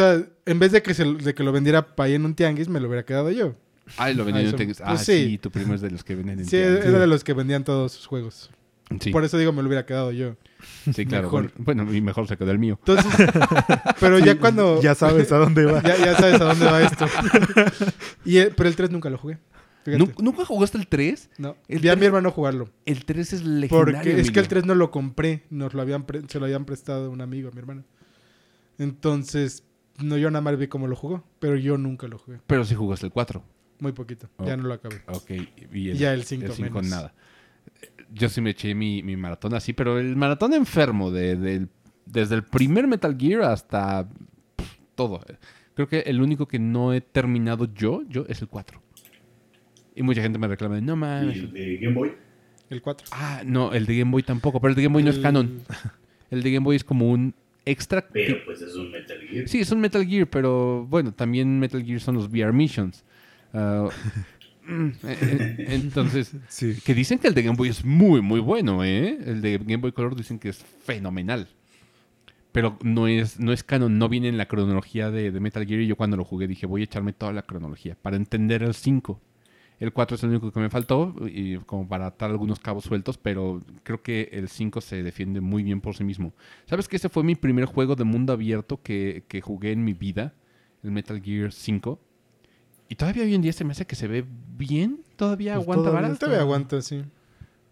O sea, en vez de que, se, de que lo vendiera Pai en un tianguis, me lo hubiera quedado yo. Ah, lo vendían Ah, en eso- tianguis. Ah, pues sí. sí. tu primo es de los que venden en Sí, tianguis. era de los que vendían todos sus juegos. Sí, Por eso digo, me lo hubiera quedado yo. sí, claro. mejor. Bueno, y mejor se quedó el mío. Entonces, pero ya cuando... Ya sabes a dónde va. ya, ya sabes a dónde va esto. y, el- pero el 3 nunca lo jugué. Fíjate. ¿Nu- ¿Nunca jugaste el 3? No, el vi a mi hermano jugarlo. El 3 es legendario. Porque es que el 3 no lo compré, nos lo habían pre- se lo habían prestado un amigo a mi hermano. Entonces, no yo nada más vi cómo lo jugó, pero yo nunca lo jugué, Pero sí jugaste el 4. muy poquito, Oh. ya no lo acabé. Ok. Y el, Y ya el 5 el cinco menos. nada. Yo sí me eché mi, mi maratón así, pero el maratón enfermo, de, del- desde el primer Metal Gear hasta pff, todo. Creo que el único que no he terminado yo, yo es el 4. Y mucha gente me reclama, no ¿Y mames. el de Game Boy? El 4. Ah, no, el de Game Boy tampoco, pero el de Game Boy no es canon. El de Game Boy es como un extra. Pero pues es un Metal Gear. Sí, es un Metal Gear, pero bueno, también Metal Gear son los VR Missions. Ah, mm, eh, eh, entonces, Sí. que dicen que el de Game Boy es muy, muy bueno, ¿eh? El de Game Boy Color dicen que es fenomenal. Pero no es, no es canon, no viene en la cronología de, de Metal Gear. Y yo cuando lo jugué dije, voy a echarme toda la cronología para entender el 5. El 4 es el único que me faltó, y como para atar algunos cabos sueltos, pero creo que el 5 se defiende muy bien por sí mismo. ¿Sabes que ese fue mi primer juego de mundo abierto que, que jugué en mi vida? El Metal Gear 5. Y todavía hoy en día se me hace que se ve bien. Todavía Pues aguanta todavía Todavía aguanta, sí.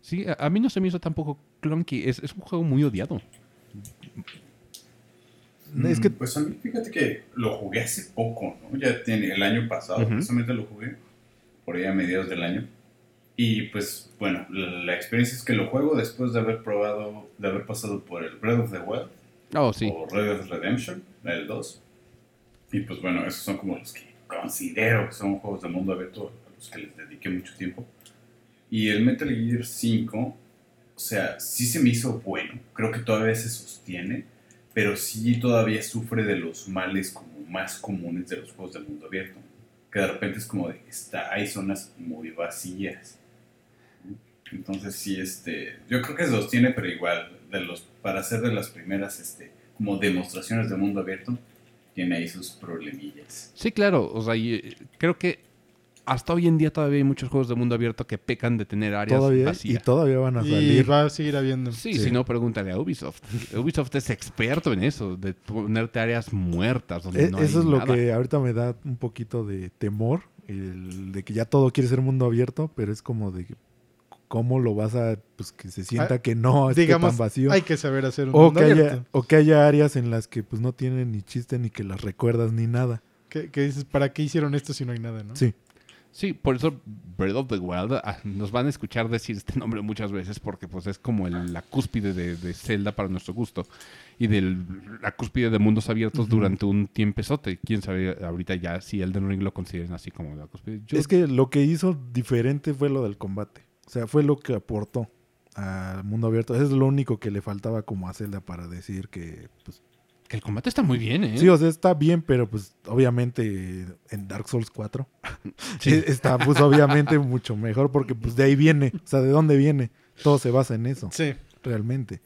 Sí, a, a mí no se me hizo tampoco clunky. Es, es un juego muy odiado. Es que Mm, Pues a mí, fíjate que lo jugué hace poco, ¿no? Ya tiene el año pasado, precisamente lo jugué, por ahí a mediados del año. Y pues, bueno, la, la experiencia es que lo juego después de haber probado, de haber pasado por el Breath of the Wild Oh, sí. o Red Dead Redemption, el 2. Y pues bueno, esos son como los que considero que son juegos de mundo abierto a los que les dediqué mucho tiempo. Y el Metal Gear 5, o sea, sí se me hizo bueno, creo que todavía se sostiene, pero sí todavía sufre de los males como más comunes de los juegos de mundo abierto. Que de repente es como de está, hay zonas muy vacías. Entonces sí, este, yo creo que se sostiene, pero igual, de los, para hacer de las primeras, este, como demostraciones de mundo abierto, tiene ahí sus problemillas. Sí, claro. O sea, eh, creo que hasta hoy en día todavía hay muchos juegos de mundo abierto que pecan de tener áreas todavía y vacías. todavía van a Y salir. va a seguir habiendo. Sí, Sí. si no, pregúntale a Ubisoft. Ubisoft es experto en eso, de ponerte áreas muertas donde E- no hay Eso es lo que ahorita me da un poquito de temor, el de que ya todo quiere ser mundo abierto, pero es como de que, cómo lo vas a, pues que se sienta Ah, que no esté Digamos, tan vacío. hay que saber hacer un O mundo que, haya, abierto. o que haya áreas en las que pues no tienen ni chiste ni que las recuerdas ni nada. Que, que dices, ¿para qué hicieron esto si no hay nada, no? Sí. Sí, por eso Breath of the Wild ah, nos van a escuchar decir este nombre muchas veces porque pues es como el- la cúspide de, de Zelda para nuestro gusto y de la cúspide de mundos abiertos durante un tiempezote. Quién sabe ahorita ya si Elden Ring lo consideran así como la cúspide. Yo- Es que lo que hizo diferente fue lo del combate. O sea, fue lo que aportó al mundo abierto. Eso es lo único que le faltaba como a Zelda para decir que pues, que el combate está muy bien, ¿eh? Sí, o sea, está bien, pero pues obviamente en Dark Souls 4 Sí. eh, está pues obviamente mucho mejor porque pues de ahí viene, o sea, ¿de dónde viene? Todo se basa en eso, Sí. realmente.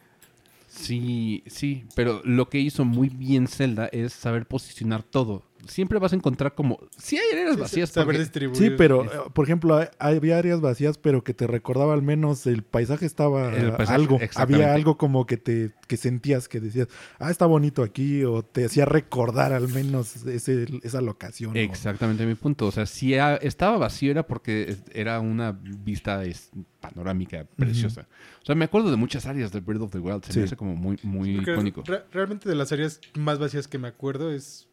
Sí, sí, pero lo que hizo muy bien Zelda es saber posicionar todo. Siempre vas a encontrar como... Sí hay áreas vacías. Saber porque- distribuir. Sí, pero eh, por ejemplo, hay- había áreas vacías, pero que te recordaba al menos el paisaje estaba El paisaje, algo, había algo como que te que sentías que decías, "Ah, está bonito aquí" o te hacía recordar al menos ese, esa locación. o- Exactamente mi punto. O sea, si a- estaba vacío era porque era una vista es, panorámica preciosa. O sea, me acuerdo de muchas áreas de Breath of the Wild. Se Sí. me hace como muy, muy Porque icónico. re- realmente de las áreas más vacías que me acuerdo es,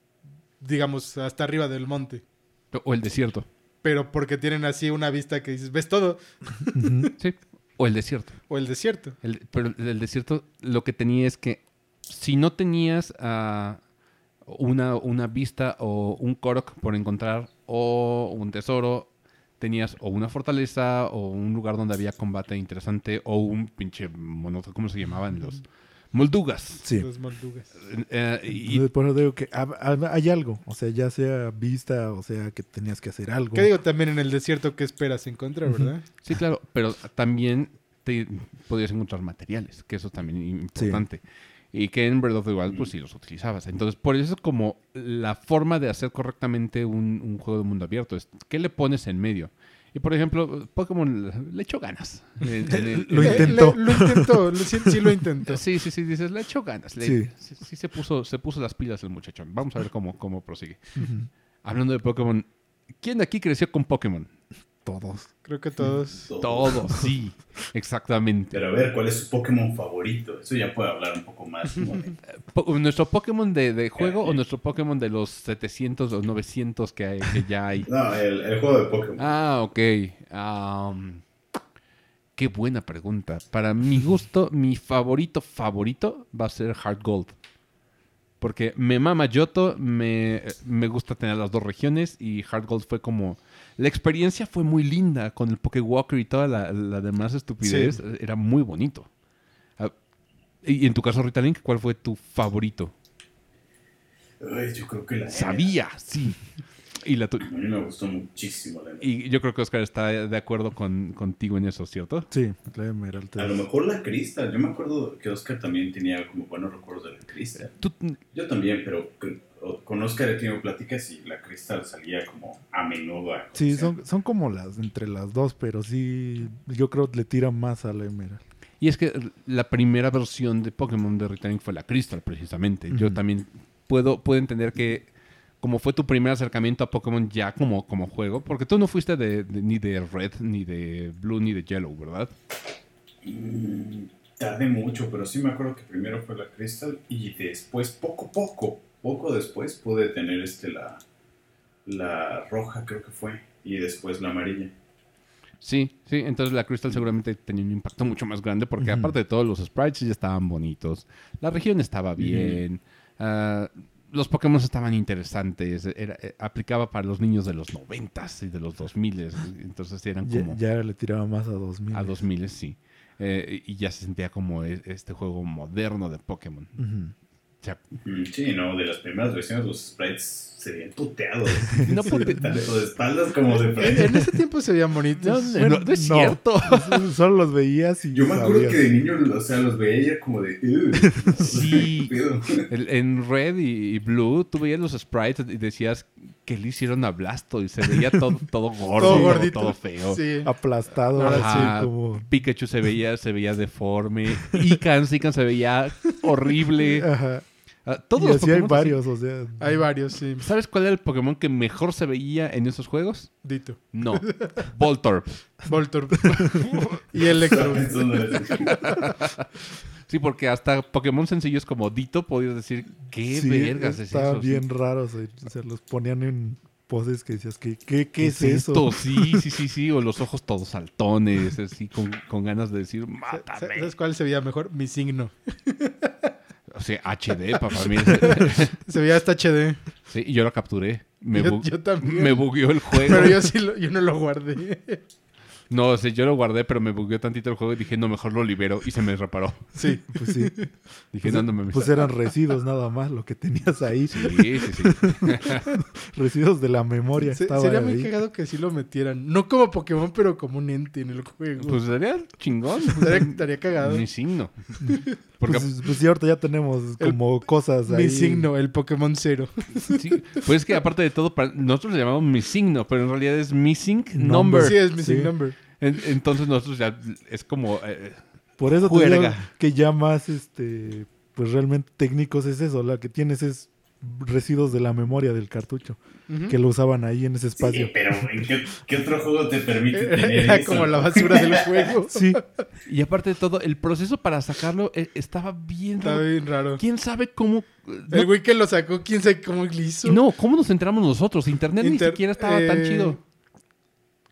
digamos, hasta arriba del monte. O el desierto. Pero porque tienen así una vista que dices, ves todo. Sí. O el desierto. O el desierto. El- pero el desierto lo que tenía es que si no tenías ah, una, una vista o un korok por encontrar o un tesoro, tenías o una fortaleza o un lugar donde había combate interesante o un pinche mono, ¿cómo se llamaban los? Moldugas. Sí. Los moldugas. Eh, y, Entonces, por eso digo que hay algo, o sea, ya sea vista, o sea, que tenías que hacer algo. ¿Qué digo también en el desierto que esperas encontrar, verdad? sí, claro, pero también te podías encontrar materiales, que eso también es importante. Y que en Breath of the Wild, pues sí los utilizabas. Entonces, por eso es como la forma de hacer correctamente un, un juego de mundo abierto. Es, ¿Qué le pones en medio? Y por ejemplo, Pokémon le echó ganas. En- en el- Lo intentó. le- lo intentó, lo- sí, sí lo intentó. Sí, sí, sí, dices, le echó ganas. Le- Sí. sí, sí se, puso, se puso las pilas el muchachón. Vamos a ver cómo, cómo prosigue. Hablando de Pokémon, ¿quién de aquí creció con Pokémon? Todos. Creo que todos. Todos, sí, exactamente. Pero a ver, ¿cuál es su Pokémon favorito? Eso ya puede hablar un poco más. ¿Nuestro Pokémon de, de juego o nuestro Pokémon de los 700 o 900 que, hay, que ya hay? No, el, el juego de Pokémon. Ah, ok. Qué buena pregunta. Para mi gusto, mi favorito favorito va a ser Heart Gold. Porque me mama Yoto, me, me gusta tener las dos regiones y Heart Gold fue como... La experiencia fue muy linda con el Pokewalker y toda la, la demás estupidez. Sí. Era muy bonito. Ah, y en tu caso, Rita Link, ¿cuál fue tu favorito? Ay, yo creo que la Sabía, sí. Y, la tu- A mí me gustó muchísimo la y yo creo que Oscar está de acuerdo con, contigo en eso, ¿cierto? Sí, la Emerald. A lo mejor la Crystal. Yo me acuerdo que Oscar también tenía como buenos recuerdos de la Crystal. Tú- Yo también, pero o- con Oscar he tenido pláticas y la Crystal salía como a menudo. a Sí, son, son como las entre las dos, pero sí, yo creo que le tira más a la Emerald. Y es que la primera versión de Pokémon de Returning fue la Crystal, precisamente. Yo también puedo, puedo entender que como fue tu primer acercamiento a Pokémon ya como, como juego, porque tú no fuiste de, de- ni de Red, ni de Blue, ni de Yellow, ¿verdad? Mm, tardé mucho, pero sí me acuerdo que primero fue la Crystal y después, poco, poco, poco después pude tener este la, la roja, creo que fue, y después la amarilla. Sí, sí, entonces la Crystal seguramente tenía un impacto mucho más grande porque aparte de todo los sprites ya estaban bonitos, la región estaba bien, ah, los Pokémon estaban interesantes, era- eh, aplicaba para los niños de los 90s y de los 2000 entonces eran Ya, como ya le tiraba más a 2000. a 2000 sí. Eh, y ya se sentía como e- este juego moderno de Pokémon. O sea, Mm, Sí, no, de las primeras versiones los sprites se veían tuteados. no porque- Tanto de espaldas como de frente. En ese tiempo se veían bonitos. no, Bueno, no es no. cierto. Solo los veías y Yo me acuerdo sabías. que de niño, o sea, los veía y era como de... Sí. En Red y, y Blue, tú veías los sprites y decías que le hicieron a Blasto y se veía todo, todo gordo, Todo todo, gordito. todo feo. Sí. aplastado, Ajá, así como... Pikachu se veía, se veía deforme. Ican, Ican se veía horrible. Ajá. Ah, todos y los así hay Pokémon así. varios, o sea... Hay varios, sí. ¿Sabes cuál era el Pokémon que mejor se veía en esos juegos? Dito. No. Voltorb. Voltorb. y Electro. Eso no es- Sí, porque hasta Pokémon sencillos como Dito podías decir, ¿qué sí, vergas es estaba eso? bien raro, o sea, se los ponían en poses que decías, ¿qué, qué, qué es eso? esto? Sí, sí, sí, sí. O los ojos todos saltones, así con, con ganas de decir, mátame. ¿Sabes cuál se veía mejor? Mi signo. O sea, HD, papá. Se veía hasta HD. Sí, y yo lo capturé. Me, Yo- también. me bugueó el juego. Pero yo sí lo, yo no lo guardé. No, o sea, yo lo guardé, pero me bugueó tantito el juego y dije, no, mejor lo libero. Y se me reparó. Sí. Pues sí, Dije, no, no me pues eran residuos nada más lo que tenías ahí. Sí, sí, sí. Residuos de la memoria Se- estaba sería muy cagado que sí lo metieran. No como Pokémon, pero como un ente en el juego. Pues sería chingón. estaría, estaría cagado. Mi signo. Porque, Pues, pues sí, ahorita ya tenemos El- como cosas ahí. Mi signo, el Pokémon Cero. sí, pues es que aparte de todo, para- nosotros le llamamos mi signo, pero en realidad es missing Number. number. Sí, es Missing Sí. Number. En- entonces nosotros ya es como... eh, Por eso te digo que ya más, este, pues realmente técnicos es eso. La que tienes es residuos de la memoria del cartucho. Que lo usaban ahí en ese espacio. Sí, pero ¿en qué, qué otro juego te permite tener Era eso? como la basura del juego. Sí, y aparte de todo, el proceso para sacarlo eh, estaba bien Está raro. bien raro. ¿Quién sabe cómo... El no- güey que lo sacó, quién sabe cómo le hizo. no, ¿cómo nos enteramos nosotros? Internet ni siquiera estaba tan eh, chido.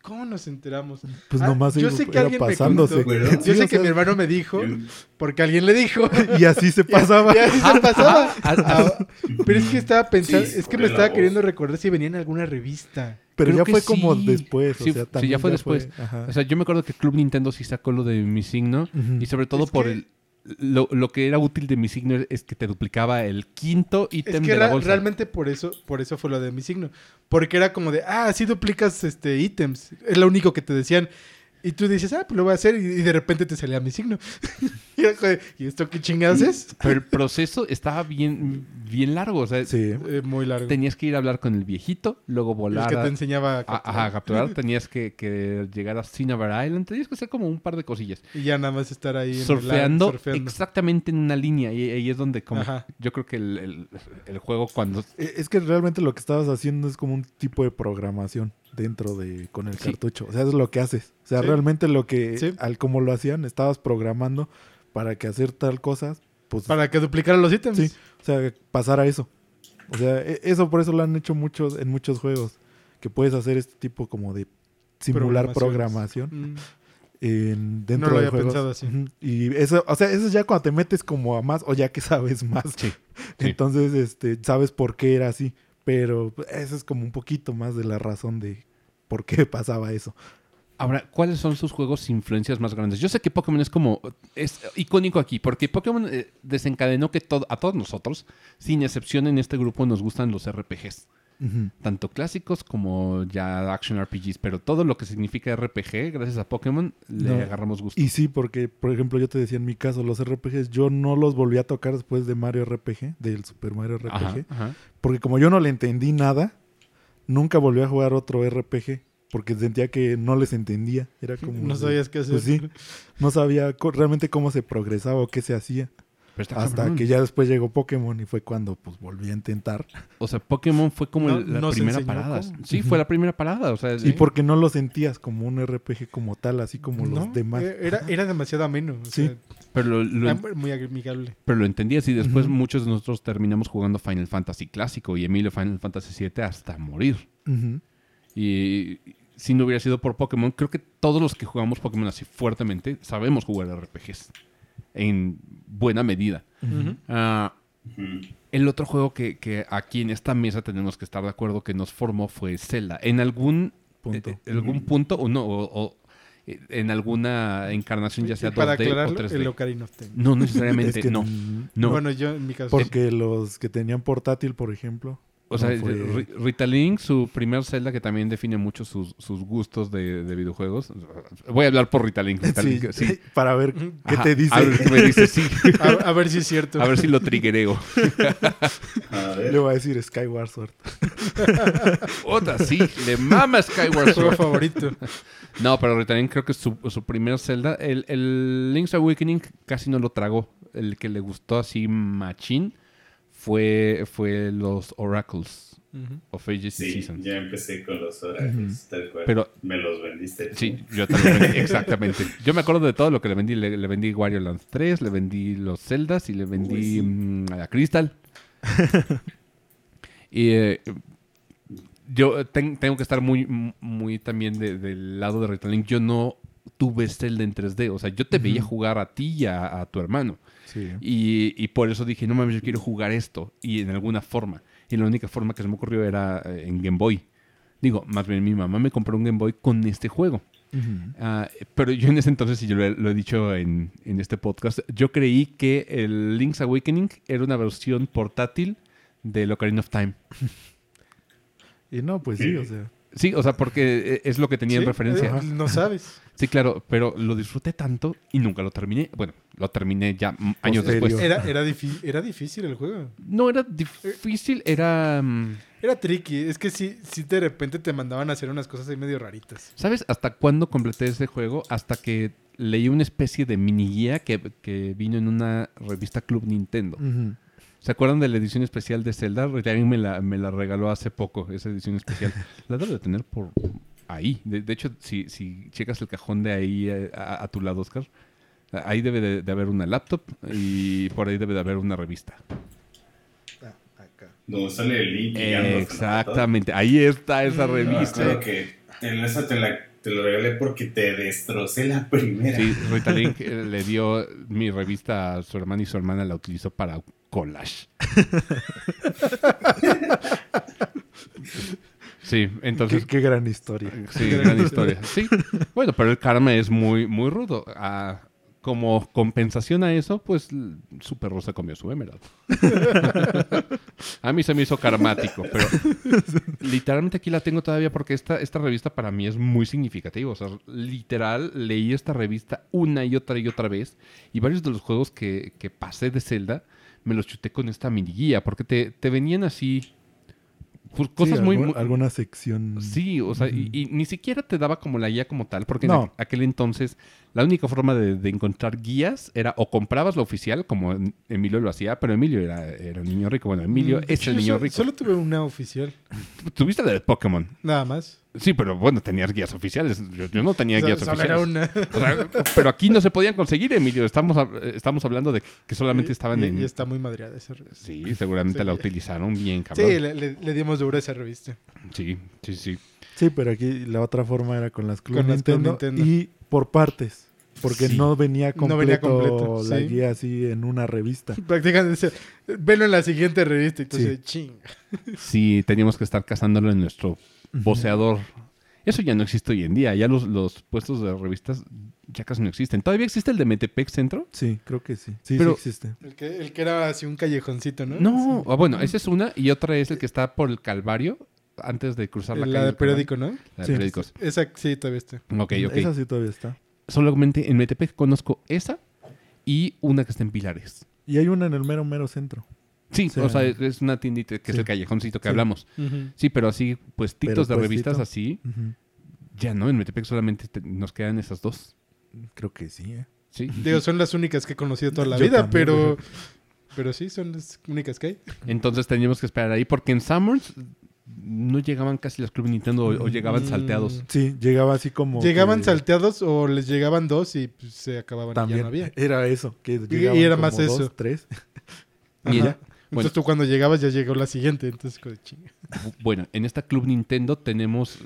¿Cómo nos enteramos? pues Ah, nomás yo sé que alguien me pasándose. contó. Yo Sí, sé que sea, mi hermano me dijo, porque alguien le dijo. Y así se pasaba. Y así se pasaba. Ah, ah, pero es que estaba pensando, Sí, es que me estaba voz. queriendo recordar si venía en alguna revista. Pero Creo ya fue como sí. después. O Sí, sea, sí, ya fue después. ajá. O sea, yo me acuerdo que Club Nintendo sí sacó lo de mi signo. Y sobre todo Es por que- el... Lo, lo que era útil de mi signo es que te duplicaba el quinto Es ítem que de la bolsa. realmente por eso, por eso fue lo de mi signo. Porque era como de, ah, sí duplicas este ítems. Es lo único que te decían. Y tú dices, ah, pues lo voy a hacer. Y, y de repente te salía mi signo. y, era como de, ¿y esto qué chingados es? Pero el proceso estaba bien, bien largo. O sea, Sí. Eh, muy largo. tenías que ir a hablar con el viejito, luego El volar que a, te enseñaba a capturar. ajá, a capturar. tenías que, que llegar a Cinnabar Island. Tenías que hacer como un par de cosillas. Y ya nada más estar ahí en el Surfeando, exactamente en una línea. Y ahí es donde como Ajá. yo creo que el, el- el juego cuando... Es que realmente lo que estabas haciendo es como un tipo de programación dentro de con el Sí. cartucho. O sea, es lo que haces. O sea, Sí. realmente lo que Sí. al como lo hacían, estabas programando para que hacer tal cosa, pues Para que duplicara los ítems. Sí, o sea, pasar a eso. O sea, e- eso por eso lo han hecho muchos en muchos juegos, que puedes hacer este tipo como de simular programación Mm. en, dentro No lo de había juegos. pensado así. Y eso, o sea, eso es ya cuando te metes como a más o ya que sabes más. Entonces, este, sabes por qué era así, pero eso es como un poquito más de la razón de por qué pasaba eso. Ahora, ¿cuáles son sus juegos influencias más grandes? Yo sé que Pokémon es como es icónico aquí, porque Pokémon eh, desencadenó que todo, a todos nosotros, sin excepción en este grupo, nos gustan los RPGs, Tanto clásicos como ya action RPGs, pero todo lo que significa RPG, gracias a Pokémon, le No. agarramos gusto. Y sí, porque, por ejemplo, yo te decía en mi caso, los RPGs, yo no los volví a tocar después de Mario RPG, del Super Mario RPG. Ajá, ajá. Porque como yo no le entendí nada, nunca volví a jugar otro RPG. Porque sentía que no les entendía. Era como. No sabías qué hacer. Pues sí. No sabía realmente cómo se progresaba o qué se hacía. Pero está Hasta cabrón. que ya después llegó Pokémon y fue cuando pues volví a intentar. O sea, Pokémon fue como No- el- la primera parada. cómo. Sí, fue la primera parada. O sea, Y porque no lo sentías como un RPG como tal, así como No, los demás. eh, Era, era demasiado ameno. o Sí. sea, pero lo, lo- era muy amigable. pero lo entendías y después muchos de nosotros terminamos jugando Final Fantasy clásico y Emilio Final Fantasy VII hasta morir. Y si no hubiera sido por Pokémon, creo que todos los que jugamos Pokémon así fuertemente sabemos jugar RPGs. En buena medida. Ah, el otro juego que, que aquí en esta mesa tenemos que estar de acuerdo que nos formó fue Zelda. En algún Punto. eh, en algún punto o no, o, o, eh, en alguna encarnación ya sea para 2D o aclararlo, 3D. el Ocarina of Time. No necesariamente, Es que no. n- No. Bueno, yo en mi caso. Porque los que tenían portátil, por ejemplo. O sea, fue- Ri- Rita Link, su primer Zelda, que también define mucho sus, sus gustos de, de videojuegos. Voy a hablar por Rita Link. Rita Sí, Link, sí. para ver qué Ajá, te dice. A ver qué me dice, sí. A, a ver si es cierto. A ver si lo triggereo. A Le voy a decir Skyward Sword. Otra, sí, le mama Skyward Sword. favorito. No, pero Rita Link creo que es su, su primer Zelda. El, el Link's Awakening casi no lo tragó. El que le gustó así machín fue, fue los Oracles Ujú. of Ages and Sí, Seasons. ya empecé con los horarios, tal cual. Pero- Me los vendiste. Sí, yo también vendí, exactamente. Yo me acuerdo de todo lo que le vendí. Le, le vendí Wario Land 3, le vendí los Zeldas y le vendí Uy, sí. mm, a Crystal. y eh, yo ten- tengo que estar muy, muy también de- del lado de Retalink. Yo no tuve Zelda en 3D. O sea, yo te veía jugar a ti y a, a tu hermano. Sí. Y, y por eso dije, no mames, yo quiero jugar esto. Y en alguna forma. Y la única forma que se me ocurrió era eh, en Game Boy. Digo, más bien mi mamá me compró un Game Boy con este juego. Ah, pero yo en ese entonces, y yo lo he, lo he dicho en, en este podcast, yo creí que el Link's Awakening era una versión portátil del Ocarina of Time. Y no, pues sí, o sea. Sí, o sea, porque eh, es lo que tenía en referencia. eh, no sabes. Sí, claro, pero lo disfruté tanto y nunca lo terminé. Bueno, lo terminé ya años después. Era, era, era difícil el juego. No era difícil, era... mm, Era tricky. Es que sí, sí de repente te mandaban a hacer unas cosas ahí medio raritas. ¿Sabes hasta cuándo completé ese juego? Hasta que leí una especie de mini guía que, que vino en una revista Club Nintendo. ¿Se acuerdan de la edición especial de Zelda? Ryan me la, me la regaló hace poco, esa edición especial. La debo de tener por ahí. De, de hecho, si, si checas el cajón de ahí eh, a, a tu lado, Oscar, ahí debe de, de haber una laptop y por ahí debe de haber una revista. Ah, acá. Donde sale el link. no lo Exactamente, ahí está esa Ah, revista. claro que te, esa te la, te lo regalé porque te destrocé la primera. Sí, Rita Link eh, le dio mi revista a su hermana y su hermana la utilizó para collage. Sí, entonces... qué, qué gran historia. Sí, gran historia. Sí. Bueno, pero el karma es muy, muy rudo. Ah, como compensación a eso, pues su perro se comió su Emerald. a mí se me hizo karmático, pero literalmente aquí la tengo todavía porque esta, esta revista para mí es muy significativa. O sea, literal, leí esta revista una y otra y otra vez y varios de los juegos que, que pasé de Zelda me los chuté con esta mini guía porque te, te venían así pues, cosas Sí, muy, algún- muy- Alguna sección. Sí, o sea, y, y ni siquiera te daba como la guía como tal, porque en No. aqu- aquel entonces la única forma de, de encontrar guías era o comprabas la oficial, como Emilio lo hacía, pero Emilio era, era un niño rico. Bueno, Emilio Mm, es el niño rico. Solo tuve una oficial, Tuviste la de Pokémon. nada más. Sí, pero bueno, tenías guías oficiales. Yo, yo no tenía guías solo oficiales. era una. O sea, pero aquí no se podían conseguir, Emilio. Estamos, estamos hablando de que solamente estaban y, en... y está muy madreada esa revista. Sí, seguramente Sí. la utilizaron bien, cabrón. Sí, le, le- le dimos duro a esa revista. Sí, sí, sí. Sí, pero aquí la otra forma era con las Club, Con las Club Nintendo, Nintendo. y por partes. Porque Sí. no venía completo, No venía completo, la sí. guía así en una revista. Prácticamente, velo en la siguiente revista. Y entonces, ching. Sí, teníamos que estar cazándolo en nuestro voceador. Eso ya no existe hoy en día. Ya los, los puestos de revistas ya casi no existen. ¿Todavía existe el de Metepec Centro? Sí, creo que sí. Sí, Pero- sí existe. El que, el que era así un callejoncito, ¿no? No. Ah, bueno, esa es una. Y otra es el que está por el Calvario antes de cruzar la, La, calle. de del Calvario. periódico, ¿no? La de Sí. periódicos. Esa sí todavía está. Ok, ok. Esa sí todavía está. Solamente en Metepec conozco esa y una que está en Pilares. Y hay una en el mero, mero centro. Sí, Sí. o sea, es una tiendita que es el callejoncito que Sí. hablamos. Sí, pero así, puestitos Pero de revistas puestito. así, ya no. En Metepec solamente te- nos quedan esas dos. Creo que sí, ¿eh? Sí. Digo, son las únicas que he conocido toda la Yo vida, también, pero... Pero sí, son las únicas que hay. Entonces teníamos que esperar ahí porque en Summers no llegaban casi los Club Nintendo o, o llegaban Mm. salteados. Sí, llegaba así como. Llegaban que salteados o les llegaban dos y pues, se acababan y ya También no había. era eso. Que y era como más dos, eso. tres. Y ya. Entonces Bueno, tú cuando llegabas ya llegó la siguiente. Entonces, chinga. bu- bueno, en esta Club Nintendo tenemos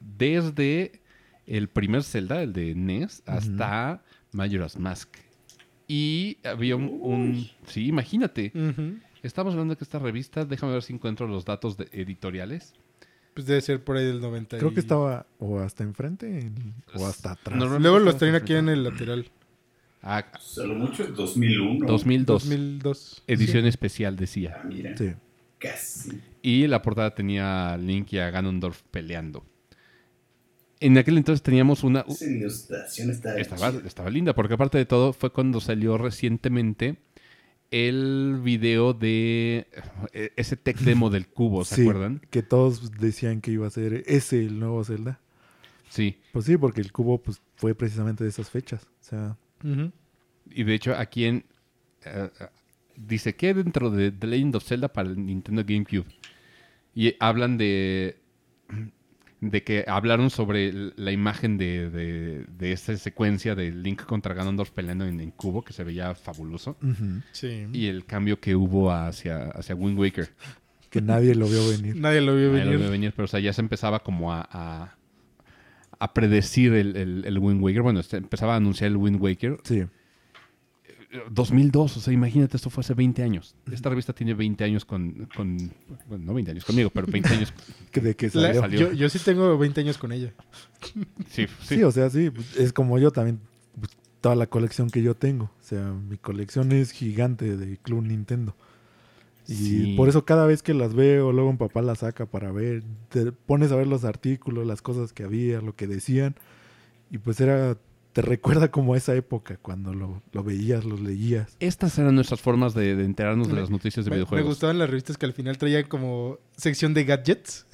desde el primer Zelda, el de NES, hasta Majora's Mask. Y había un, un- Sí, imagínate. Estamos hablando de que esta revista, déjame ver si encuentro los datos de- editoriales. Pues debe ser por ahí del 90. Creo y- que estaba o hasta enfrente en- o hasta atrás. Luego los traen aquí en el lateral. Ah, A lo mucho es 2001. 2002. 2002. Edición especial, decía. Ah, mira, Sí. casi. Y la portada tenía a Link y a Ganondorf peleando. En aquel entonces teníamos una... Esa ilustración estaba linda, porque aparte de todo fue cuando salió recientemente el video de eh, ese tech demo del cubo, ¿se Sí, acuerdan? Que todos decían que iba a ser ese el nuevo Zelda. Sí. Pues sí, porque el cubo pues, fue precisamente de esas fechas. O sea. Y de hecho aquí en... eh, eh, dice que dentro de The Legend of Zelda para el Nintendo GameCube. Y hablan de... De que hablaron sobre la imagen de, de, de esa secuencia de Link contra Ganondorf peleando en, en cubo, que se veía fabuloso. Sí. Y el cambio que hubo hacia, hacia Wind Waker. que nadie lo vio venir. Nadie lo vio lo venir. veo venir, pero o sea, ya se empezaba como a, a, a predecir el, el, el Wind Waker. Bueno, se empezaba a anunciar el Wind Waker. Sí. Eh, 2002, o sea, imagínate, esto fue hace 20 años. Esta revista tiene 20 años con, con bueno, no 20 años conmigo, pero 20 años. De La- salió. yo, yo sí tengo 20 años con ella. Sí, sí. Sí, o sea, sí. pues, Es como yo también. pues, toda la colección que yo tengo. O sea, mi colección es gigante de Club Nintendo. Y Sí. por eso cada vez que las veo, luego mi papá las saca para ver. Te pones a ver los artículos, las cosas que había, lo que decían. Y pues era. Te recuerda como a esa época, cuando lo, lo veías, lo leías. Estas eran nuestras formas de, de enterarnos de Me- las noticias de Me, me videojuegos. gustaban las revistas que al final traían como sección de gadgets.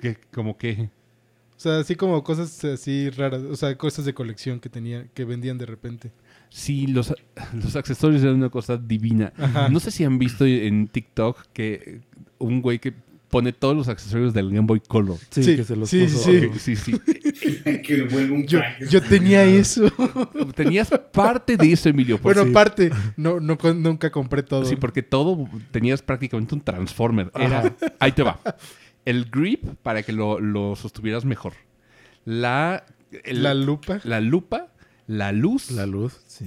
Que, como que... O sea, así como cosas así raras. O sea, cosas de colección que tenía, que vendían de repente. Sí, los, los accesorios eran una cosa divina. Ajá. No sé si han visto en TikTok que un güey que pone todos los accesorios del Game Boy Color. Sí, Sí, que se los sí, puso. sí. Sí, sí. que un Yo, tenía eso. Tenías parte de eso, Emilio. por- bueno, sí. aparte, no, no, nunca compré todo. sí, porque todo tenías prácticamente un Transformer. Era, ahí te va. El grip para que lo, lo sostuvieras mejor. La, el- La lupa. la lupa, la luz, La la, luz, sí.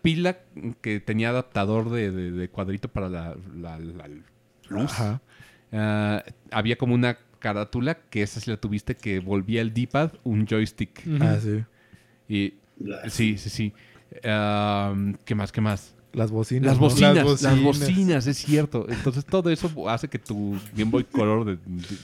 pila que tenía adaptador de, de- de cuadrito para la, la- la luz. Ajá. Ah, había como una carátula que esa sí la tuviste que volvía el D-pad un joystick. Ah, sí. Y sí, sí, sí. ¿Qué más? ¿Qué más? Las bocinas. Las bocinas, Las las bocinas. bocinas, es cierto. Entonces todo eso hace que tu Game Boy Color de- de-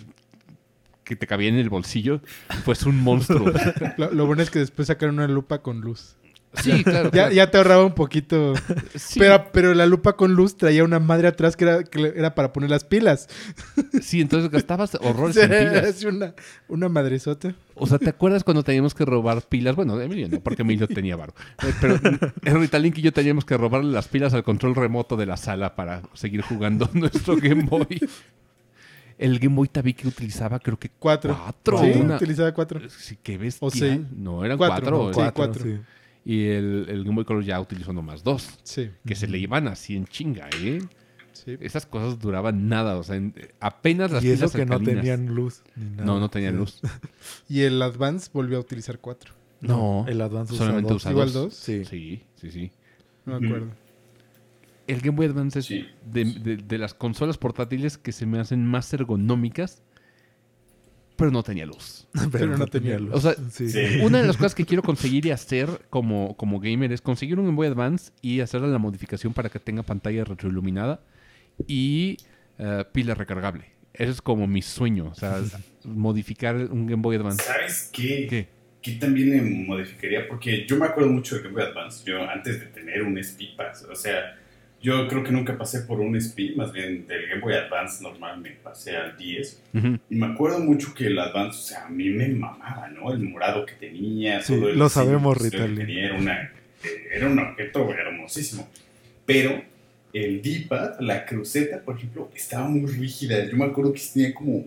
que te cabía en el bolsillo pues un monstruo. Lo, lo bueno es que después sacaron una lupa con luz. Sí, claro. Ya, claro. ya te ahorraba un poquito. Sí, Pero, pero la lupa con luz traía una madre atrás que era, que era para poner las pilas. sí, entonces gastabas horrores en era pilas. así una, una madresota. O sea, ¿te acuerdas cuando teníamos que robar pilas? Bueno, Emilio no, porque Emilio tenía varo. Eh, Pero Ritalink y yo teníamos que robarle las pilas al control remoto de la sala para seguir jugando nuestro Game Boy. El Game Boy también que utilizaba creo que Cuatro. cuatro. Sí, una- utilizaba cuatro. Sí, qué bestia. O seis. No, eran Cuatro, cuatro. no, eh. sí. Cuatro, cuatro. sí. Y el, el Game Boy Color ya utilizó nomás dos. Sí, Que se le iban así en chinga, ¿eh? sí. Esas cosas duraban nada. O sea, en- apenas las Y eso que no tenían luz. ni nada. No, no tenían Sí. luz. Y el Advance volvió a utilizar cuatro. No, El Advance solamente dos. usa ¿Igual dos. dos? Sí. Sí, sí, sí. No me acuerdo. El Game Boy Advance es Sí. de, de- de las consolas portátiles que se me hacen más ergonómicas, pero no tenía luz. Pero no tenía luz. O sea, Sí. Sí. Una de las cosas que quiero conseguir y hacer como, como gamer es conseguir un Game Boy Advance y hacerle la modificación para que tenga pantalla retroiluminada y eh, pila recargable. Eso es como mi sueño, o sea, modificar un Game Boy Advance. ¿Sabes qué? ¿Qué? que también le modificaría, porque yo me acuerdo mucho de Game Boy Advance, yo antes de tener un SP Pass, o sea, yo creo que nunca pasé por un SP, más bien del Game Boy Advance normal me pasé al 10, Ujú. y me acuerdo mucho que el Advance, o sea, a mí me mamaba, ¿no? El morado que tenía, Sí, todo el lo sabemos, tenía, Era, una, era un objeto hermosísimo, pero el D-pad, la cruceta, por ejemplo, estaba muy rígida, yo me acuerdo que tenía como,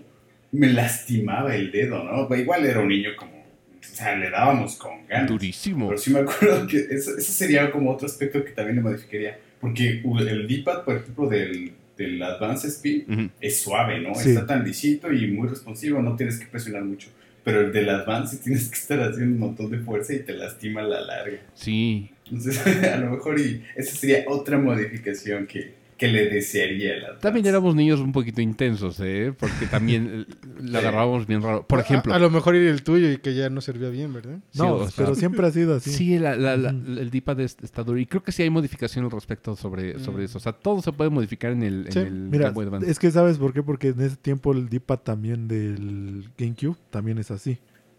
me lastimaba el dedo, ¿no? Igual era un niño como, o sea, le dábamos con ganas. Durísimo. Pero sí me acuerdo que eso, eso sería como otro aspecto que también le modificaría. Porque el D-pad, por ejemplo, del, del Advance Speed es suave, ¿no? Sí. Está tan lisito y muy responsivo, no tienes que presionar mucho. Pero el del Advance sí tienes que estar haciendo un montón de fuerza y te lastima a la larga. Sí. Entonces, a lo mejor y esa sería otra modificación que, que le desearía. También éramos niños un poquito intensos, ¿eh? Porque también la agarrábamos bien raro. Por ejemplo, A, lo mejor era el tuyo y que ya no servía bien, ¿verdad? sí, No, o sea, pero siempre ha sido así. Sí, la- la- la- el D-pad es- está duro. Y creo que sí hay modificación al respecto sobre, sobre Mm. eso. O sea, todo se puede modificar en el, en Sí. el Mira, Game Boy Advance. es que sabes por qué, porque en ese tiempo el D-pad también del GameCube también es así.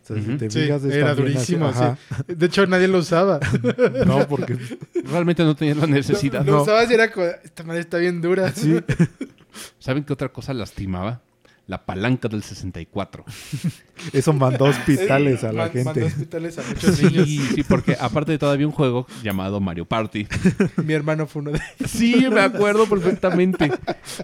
O sea, Ujú. si te Sí, fijas, es era así. durísimo, Ajá. De hecho, nadie lo usaba. No, porque Realmente no tenía la necesidad. Lo, lo no. usabas y era como, esta madre está bien dura. sí, ¿Saben qué otra cosa lastimaba? La palanca del 64. eso mandó hospitales a la Man- Mandó gente. hospitales a muchos niños. Sí, sí, porque aparte de todavía un juego llamado Mario Party. Mi hermano fue uno de Sí, me acuerdo perfectamente.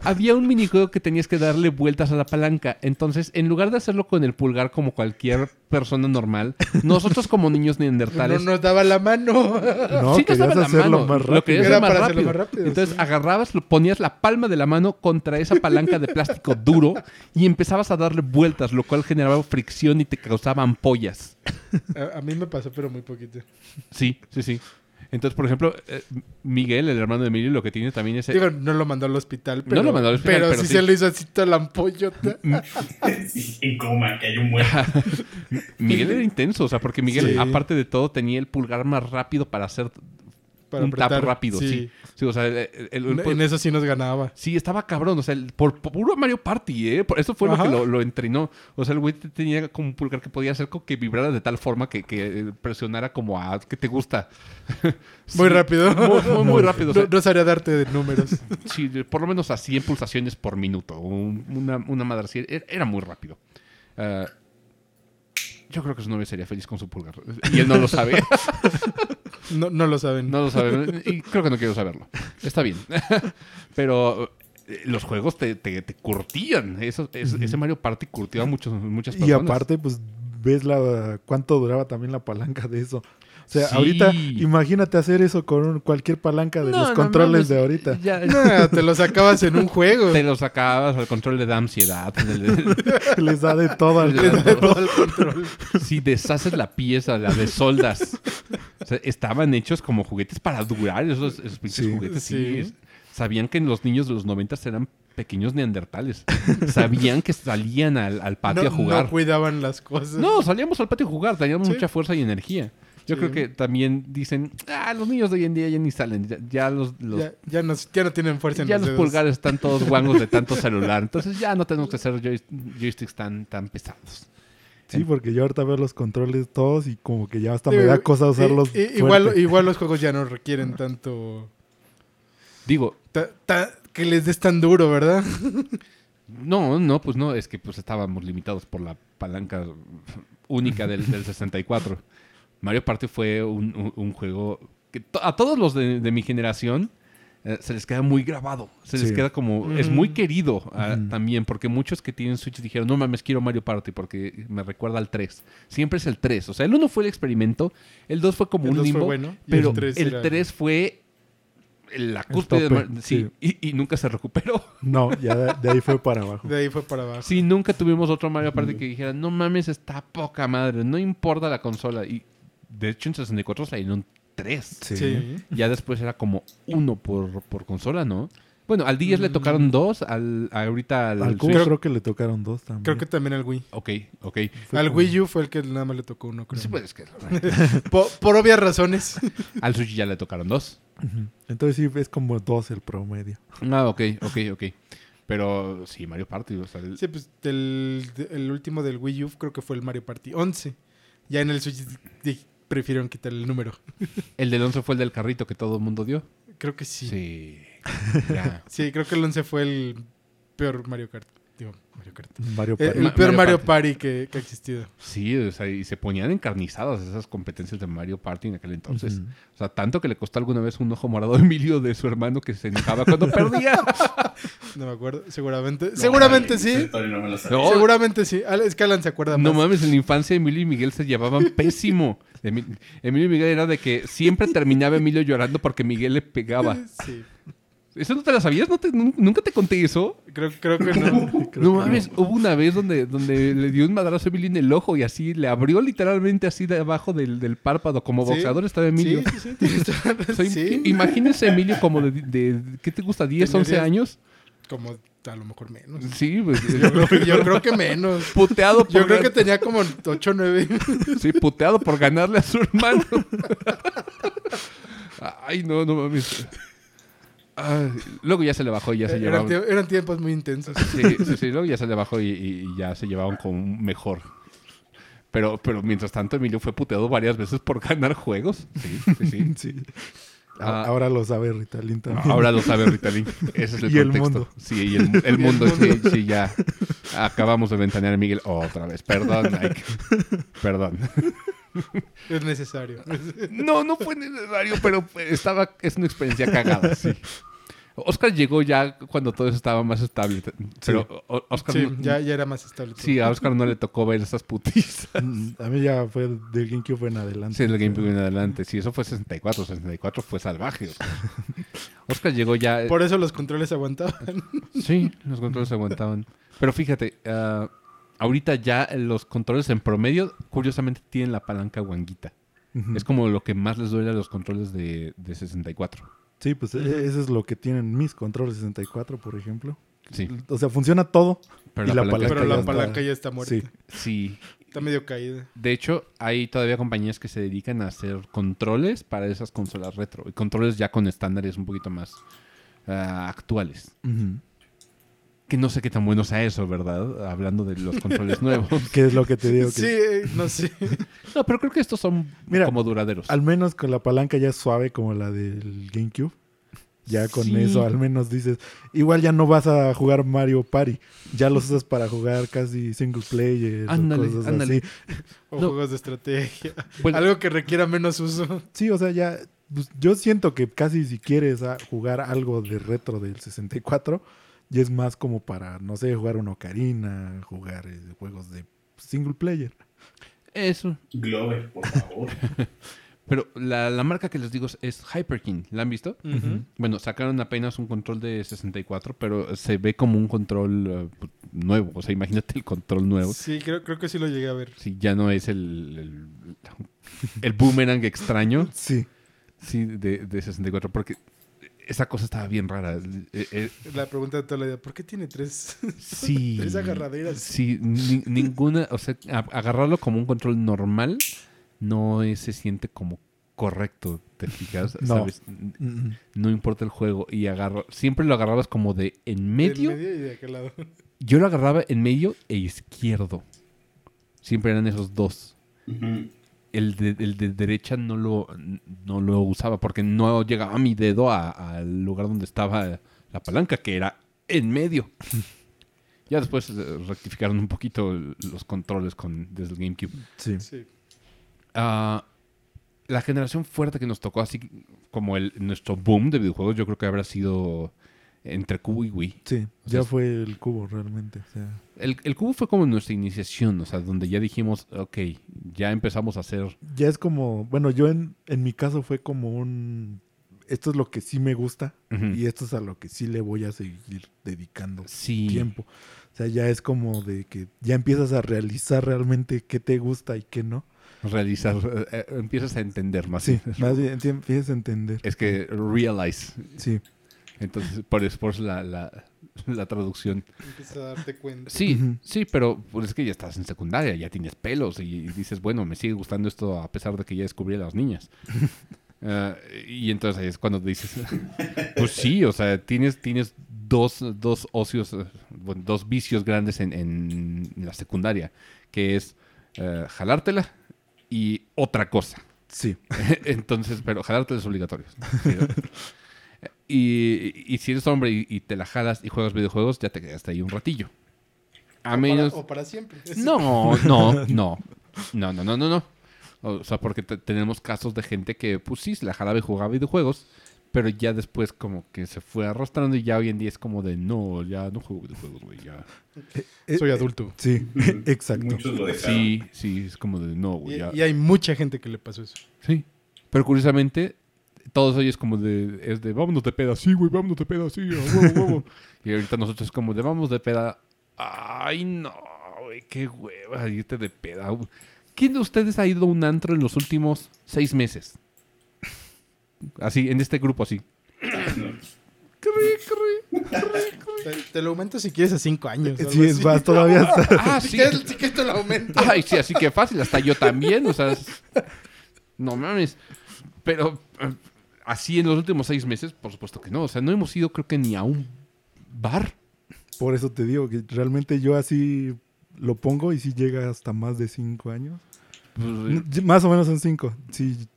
Había un minijuego que tenías que darle vueltas a la palanca. Entonces, en lugar de hacerlo con el pulgar como cualquier persona normal, nosotros como niños No neandertales... nos daba la mano. No, sí nos querías daba la hacerlo mano. más Lo rápido. querías Era hacer más para hacerlo rápido. más rápido, Entonces sí. agarrabas, ponías la palma de la mano contra esa palanca de plástico duro y empezabas a darle vueltas, lo cual generaba fricción y te causaba ampollas. A, a mí me pasó, pero muy poquito. Sí, sí, sí. Entonces, por ejemplo, eh, Miguel, el hermano de Emilio, lo que tiene también es... Digo, no lo mandó al hospital, pero, lo mandó al hospital, pero, pero sí, sí. se le hizo así toda la ampollota. Sí, en coma, que hay un muerto. Miguel era intenso, o sea, porque Miguel, Sí. aparte de todo, tenía el pulgar más rápido para hacer Para un tap rápido, sí. Sí, o sea, el- el- el- En- En eso sí nos ganaba. Sí, estaba cabrón. O sea, el- por, por puro Mario Party, ¿eh? Por eso fue Ajá. lo que lo, lo entrenó. O sea, el güey te- tenía como un pulgar que podía hacer que vibrara de tal forma que, que eh, presionara como a que te gusta. Muy rápido. Muy, muy, muy rápido. o sea, No, no sabría darte de números. sí, por lo menos a 100 pulsaciones por minuto. Un- una, una madre así. Era, era muy rápido. Ah, yo creo que su novia sería feliz con su pulgar. Y él no lo sabe. No, no lo saben. No lo sabe. Y creo que no quiero saberlo. Está bien. Pero eh, los juegos te, te, te curtían. Eso, es- Ese Mario Party curtió a muchos, muchas Y personas. aparte, pues ves la cuánto duraba también la palanca de eso. O sea, Sí. ahorita imagínate hacer eso con un- cualquier palanca de No, los no controles mames, de ahorita. ya- No, te lo sacabas en un juego. te lo sacabas al control le da ansiedad. Les da de todo al Les da De todo el control. si deshaces la pieza, la de soldas. O sea, estaban hechos como juguetes para durar esos, esos pinches Sí. juguetes. Sí. Sí. Sabían que los niños de los noventas eran pequeños neandertales. Sabían que salían al, al patio no, a jugar. no cuidaban las cosas. No, salíamos al patio a jugar, teníamos Sí. mucha fuerza y energía. Yo Sí. creo que también dicen, ah, los niños de hoy en día ya ni salen, ya, ya los, los- Ya, ya, no, ya no tienen fuerza en ya los pulgares están todos guangos de tanto celular, entonces ya no tenemos que hacer joy- joysticks tan, tan pesados. Sí, porque yo ahorita veo los controles todos y como que ya hasta me da cosa usarlos. igual, igual los juegos ya no requieren tanto... Digo, ta- ta- que les des tan duro, ¿verdad? no, no, pues no, es que pues estábamos limitados por la palanca única del, del 64. Mario Party fue un, un- un juego que to- a todos los de, de mi generación eh, se les queda muy grabado. Se les Sí. queda como... Es muy querido ah, también, porque muchos que tienen Switch dijeron, no mames, quiero Mario Party porque me recuerda al 3. Siempre es el 3. O sea, el 1 fue el experimento, el 2 fue como El un dos fue limbo, bueno, pero el tres el era- 3 fue la cúspide. de Mar- sí, Y, y nunca se recuperó. No, ya de, de ahí fue para abajo. De ahí fue para abajo. Sí, nunca tuvimos otro Mario Party que dijera, no mames, está poca madre, no importa la consola. Y de hecho en 64 salieron 3. Sí. Sí. Ya después era como uno por, por consola, ¿no? Bueno, al 10 le Mm. tocaron dos, al, ahorita al, Al Switch- creo que le tocaron dos también. Creo que también al Wii. Ok, ok. Fue al como- Wii U fue el que nada más le tocó uno, creo. Sí, pues es que Po- por obvias razones. al Switch ya le tocaron dos. Entonces sí, es como dos el promedio. Ah, ok, ok, ok. Pero sí, Mario Party, o sea, el- Sí, pues el último del Wii U creo que fue el Mario Party 11. Ya en el Switch prefirieron quitar el número. el del 11 fue el del carrito que todo el mundo dio. Creo que sí. Sí. Ya. Sí, creo que el 11 fue el peor Mario Kart. Mario Kart. Mario Eh, Party. el peor Mario Mario Party, que, que ha existido. Sí, o sea, y se ponían encarnizadas esas competencias de Mario Party en aquel entonces. O sea, tanto que le costó alguna vez un ojo morado a Emilio de su hermano que se enojaba cuando perdía. No me acuerdo. Seguramente. Seguramente sí. No. No. Seguramente sí. Al- Es que Alan se acuerda No más. mames, en la infancia Emilio y Miguel se llevaban pésimo. Emi- Emilio y Miguel era de que siempre terminaba Emilio llorando porque Miguel le pegaba. Sí. ¿Eso no te la sabías? ¿No te- ¿Nunca te conté eso? Creo, creo que no. Creo no mames, hubo una vez donde, donde le dio un madrazo a Emilio en el ojo y así le abrió literalmente así de abajo del, del párpado. Como Sí. boxeador estaba Emilio. Sí, sí, sí. Imagínense a Emilio como de, de- ¿qué te gusta? ¿10, Tenía 11 diez. años? Como a lo mejor menos. Sí, pues, Yo creo que, yo creo que menos. puteado por Yo creo que tenía como 8 o 9. Sí, puteado por ganarle a su hermano. Ay, no, no mames. Ay, luego ya se le bajó y ya se Eran, llevaban. eran tiempos muy intensos. Sí, sí, sí, luego ya se le bajó y, ya se llevaban con mejor. Pero, pero mientras tanto, Emilio fue puteado varias veces por ganar juegos. Sí, sí, sí. Sí. Ah. Ahora lo sabe Ritalin también. Ahora lo sabe Ritalin. Ese es el Y el contexto. mundo. Sí, y el, el Y el mundo, mundo. Sí, sí, ya. Acabamos de ventanear a Miguel otra vez. Perdón, que- perdón. Es necesario. No, no fue necesario, pero estaba, es una experiencia cagada, sí. Oscar llegó ya cuando todo eso estaba más estable. Pero o- Oscar Sí, no- ya, ya era más estable. todo. sí, a Oscar no le tocó ver esas putizas. A mí ya fue del GameCube en adelante. Sí, el GameCube en adelante. Sí, eso fue 64. 64 fue salvaje. Oscar, Oscar llegó ya. Por eso los controles aguantaban. Sí, los controles aguantaban. Pero fíjate, ah, ahorita ya los controles en promedio, curiosamente, tienen la palanca guanguita. Es como lo que más les duele a los controles de, de 64. Sí, pues e- eso es lo que tienen mis controles 64, por ejemplo. Sí, O sea, funciona todo. pero Y la, la palanca, Pero ya la está- palanca ya está muerta. Sí. Sí. Está medio caída. De hecho, hay todavía compañías que se dedican a hacer controles para esas consolas retro. Y controles ya con estándares un poquito más ah, actuales. Ujú. Que no sé qué tan bueno sea eso, ¿verdad? Hablando de los controles nuevos. ¿Qué es lo que te digo? Que Sí, no sé. No, pero creo que estos son Mira, como duraderos. Al menos con la palanca ya es suave como la del GameCube. Ya con Sí. eso al menos dices, igual ya no vas a jugar Mario Party, ya los usas para jugar casi single player Ándale, o cosas ándale. así. O No. juegos de estrategia. Bueno, Algo que requiera menos uso. Sí, o sea, ya pues, yo siento que casi si quieres jugar algo de retro del 64, ya es más como para, no sé, jugar una ocarina, jugar eh, juegos de single player. eso. Glover, por favor. Pero la, la marca que les digo es- Hyperkin. ¿La han visto? Bueno, sacaron apenas un control de 64, pero se ve como un control eh, nuevo. O sea, imagínate el control nuevo. Sí, creo, creo que sí lo llegué a ver. Sí, ya no es el, el, el boomerang extraño Sí, sí, de, de 64, porque esa cosa estaba bien rara. Eh, eh, La pregunta de toda la vida, ¿por qué tiene tres? sí. Tres agarraderas. Sí, ni- ninguna, o sea, a- agarrarlo como un control normal no es- se siente como correcto, ¿te fijas? No. ¿Sabes? No importa el juego. Y agarra, siempre lo agarrabas como de en medio. En medio y de aquel lado. Yo lo agarraba en medio e izquierdo. Siempre eran esos dos. Ujú. El de, el de derecha no lo, no lo usaba porque no llegaba mi dedo al lugar donde estaba la palanca, que era en medio. ya después eh, rectificaron un poquito los controles con, desde el GameCube. Sí. Sí. Ah, la generación fuerte que nos tocó, así como el, nuestro boom de videojuegos, yo creo que habrá sido entre Cubo y Wii. Sí, O sea, ya fue el cubo realmente. o sea, El, el Cubo fue como nuestra iniciación, o sea, donde ya dijimos, ok, ya empezamos a hacer... ya es como, bueno, yo en, en mi caso fue como un, esto es lo que sí me gusta y esto es a lo que sí le voy a seguir dedicando Sí. tiempo. O sea, ya es como de que ya empiezas a realizar realmente qué te gusta y qué no. realizar, eh, eh, empiezas a entender más. Sí, más bien empiezas a entender. Es que realize. Sí, Entonces, por eso por la, la, la traducción. Empiezas a darte cuenta. Sí, sí, pero pues es que ya estás en secundaria, ya tienes pelos y dices, bueno, me sigue gustando esto a pesar de que ya descubrí a las niñas. Ah, y entonces ahí es cuando dices, pues sí, o sea, tienes, tienes dos, dos ocios, eh, bueno, dos vicios grandes en, en la secundaria, que es eh, jalártela y otra cosa. sí. Entonces, pero jalártela es obligatorio. Sí. Y, y si eres hombre y, y te la jalas y juegas videojuegos, ya te quedaste ahí un ratillo. A O menos... para, o para siempre. No, no, no. No, no, no, no, no. O sea, porque te- tenemos casos de gente que, pues sí, se la jalaba y jugaba videojuegos, pero ya después como que se fue arrastrando y ya hoy en día es como de, no, ya no juego videojuegos, güey, ya. Eh, Soy eh, adulto. Sí, exacto. Muchos lo dejaron. Sí, sí, es como de, no, güey, Y, ya. y hay mucha gente que le pasó eso. Sí. Pero curiosamente, todos hoy es como de, es de, vámonos de peda, sí, güey, vámonos de peda, sí, huevo, huevo. y ahorita nosotros es como de, vamos de peda, ay, no, güey, qué hueva irte de peda. güey. ¿Quién de ustedes ha ido a un antro en los últimos seis meses? Así, en este grupo así. Te, te lo aumento si quieres a cinco años. Sí, es más, todavía está. Ah, sí. si quieres te lo aumento. Ay, sí, así que fácil, hasta yo también, o sea, es- no mames. Pero así en los últimos seis meses, por supuesto que no. O sea, no hemos ido creo que ni a un bar. Por eso te digo que realmente yo así lo pongo y si llega hasta más de cinco años. Pues, N- Más o menos son cinco. Sí.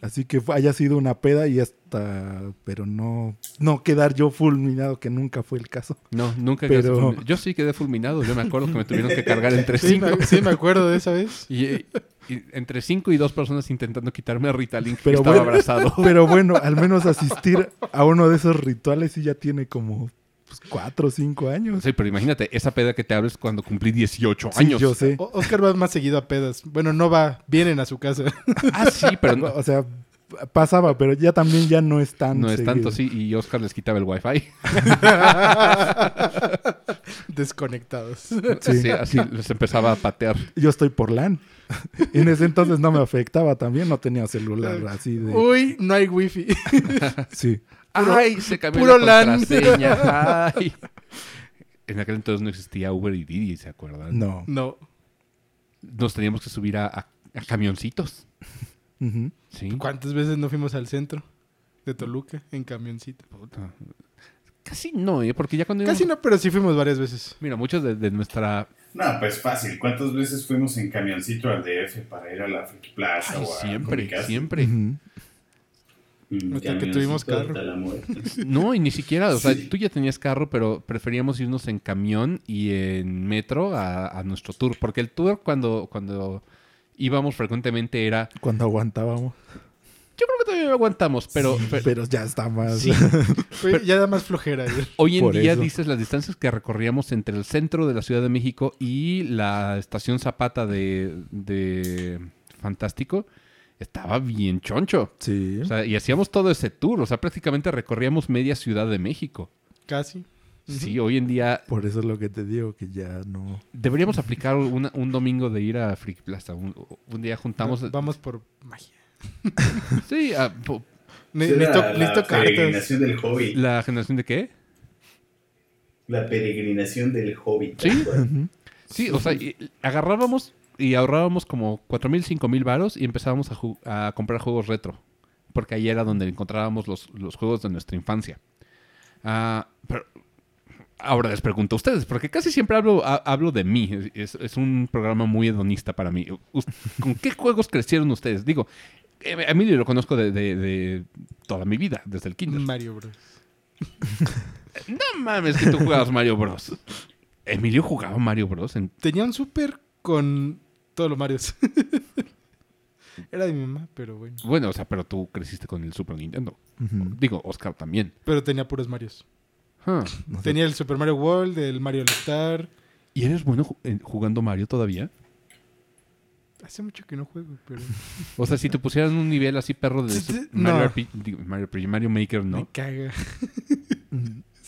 Así que haya sido una peda y hasta. Pero no. No quedar yo fulminado, que nunca fue el caso. No, nunca Pero- quedaste fulmi- Yo sí quedé fulminado. Yo me acuerdo que me tuvieron que cargar entre Sí cinco. me, sí, me acuerdo de esa vez. Y, y entre cinco y dos personas intentando quitarme a Ritalin que Pero estaba bueno. abrazado. Pero bueno, al menos asistir a uno de esos rituales sí ya tiene como pues, cuatro o cinco años. Sí, pero imagínate, esa peda que te hables cuando cumplí 18 Sí, años. yo sé. O- Oscar va más seguido a pedas. Bueno, no va, vienen a su casa. Ah, sí, pero no, O sea, pasaba, pero ya también ya no es tan no es tanto, sí. Y Oscar les quitaba el wifi. Desconectados. Sí. Sí, así les empezaba a patear. Yo estoy por LAN. en ese entonces no me afectaba también, no tenía celular así de... Uy, no hay wifi. Sí. ¡Ay! Se cambió puro la LAN. contraseña. ¡Ay! En aquel entonces no existía Uber y Didi, ¿se acuerdan? No. No. Nos teníamos que subir a, a- a camioncitos. Ujú. Sí. ¿Cuántas veces no fuimos al centro de Toluca en camioncito? Puta. Casi no, ¿eh? Porque ya cuando Casi íbamos- no, pero sí fuimos varias veces. Mira, muchos de, de nuestra... No, pues fácil. ¿Cuántas veces fuimos en camioncito al DF para ir a la Friki Plaza Ay, o a siempre, siempre. Ujú. Mm, Hasta que tuvimos carro. hasta la muerte. No, y ni siquiera, o sea, Sí. tú ya tenías carro, pero preferíamos irnos en camión y en metro a, a nuestro tour. Porque el tour cuando, cuando íbamos frecuentemente era... Cuando aguantábamos. Yo creo que todavía lo aguantamos, pero... pero- Pero ya está más... Sí. Ya da más flojera. Hoy en Por día eso. dices las distancias que recorríamos entre el centro de la Ciudad de México y la estación Zapata de, de Fantástico. Estaba bien choncho. Sí. O sea, y hacíamos todo ese tour. O sea, prácticamente recorríamos media Ciudad de México. Casi. Sí, hoy en día Por eso es lo que te digo, que ya no... deberíamos aplicar una- un domingo de ir a Freak Plaza. Un, un día juntamos. Vamos por magia. Sí, a- po- Era Necesito, la cartas. peregrinación del hobby. la generación de qué? La peregrinación del hobby. Sí. Sí, o sea, agarrábamos y ahorrábamos como 4 mil, 5 mil varos y empezábamos a, comprar juegos retro. Porque ahí era donde encontrábamos los, los juegos de nuestra infancia. Ah, pero ahora les pregunto a ustedes, porque casi siempre hablo, ha- hablo de mí. Es, es un programa muy hedonista para mí. ¿Con qué juegos crecieron ustedes? Digo, eh, Emilio lo conozco de, de- de toda mi vida, desde el kinder. Mario Bros. No mames que tú jugabas Mario Bros. Emilio jugaba Mario Bros. en- Tenía un super con todos los Marios. Era de mi mamá, pero bueno. Bueno, o sea, pero tú creciste con el Super Nintendo. Digo, Oscar también. Pero tenía puros Marios. No sé. Tenía el Super Mario World, el Mario All Star. ¿Y eres bueno ju- en- jugando Mario todavía? Hace mucho que no juego, pero O sea, si te pusieran un nivel así perro de No. Mario, Mario, RPG, Mario Maker, me ¿no? caga.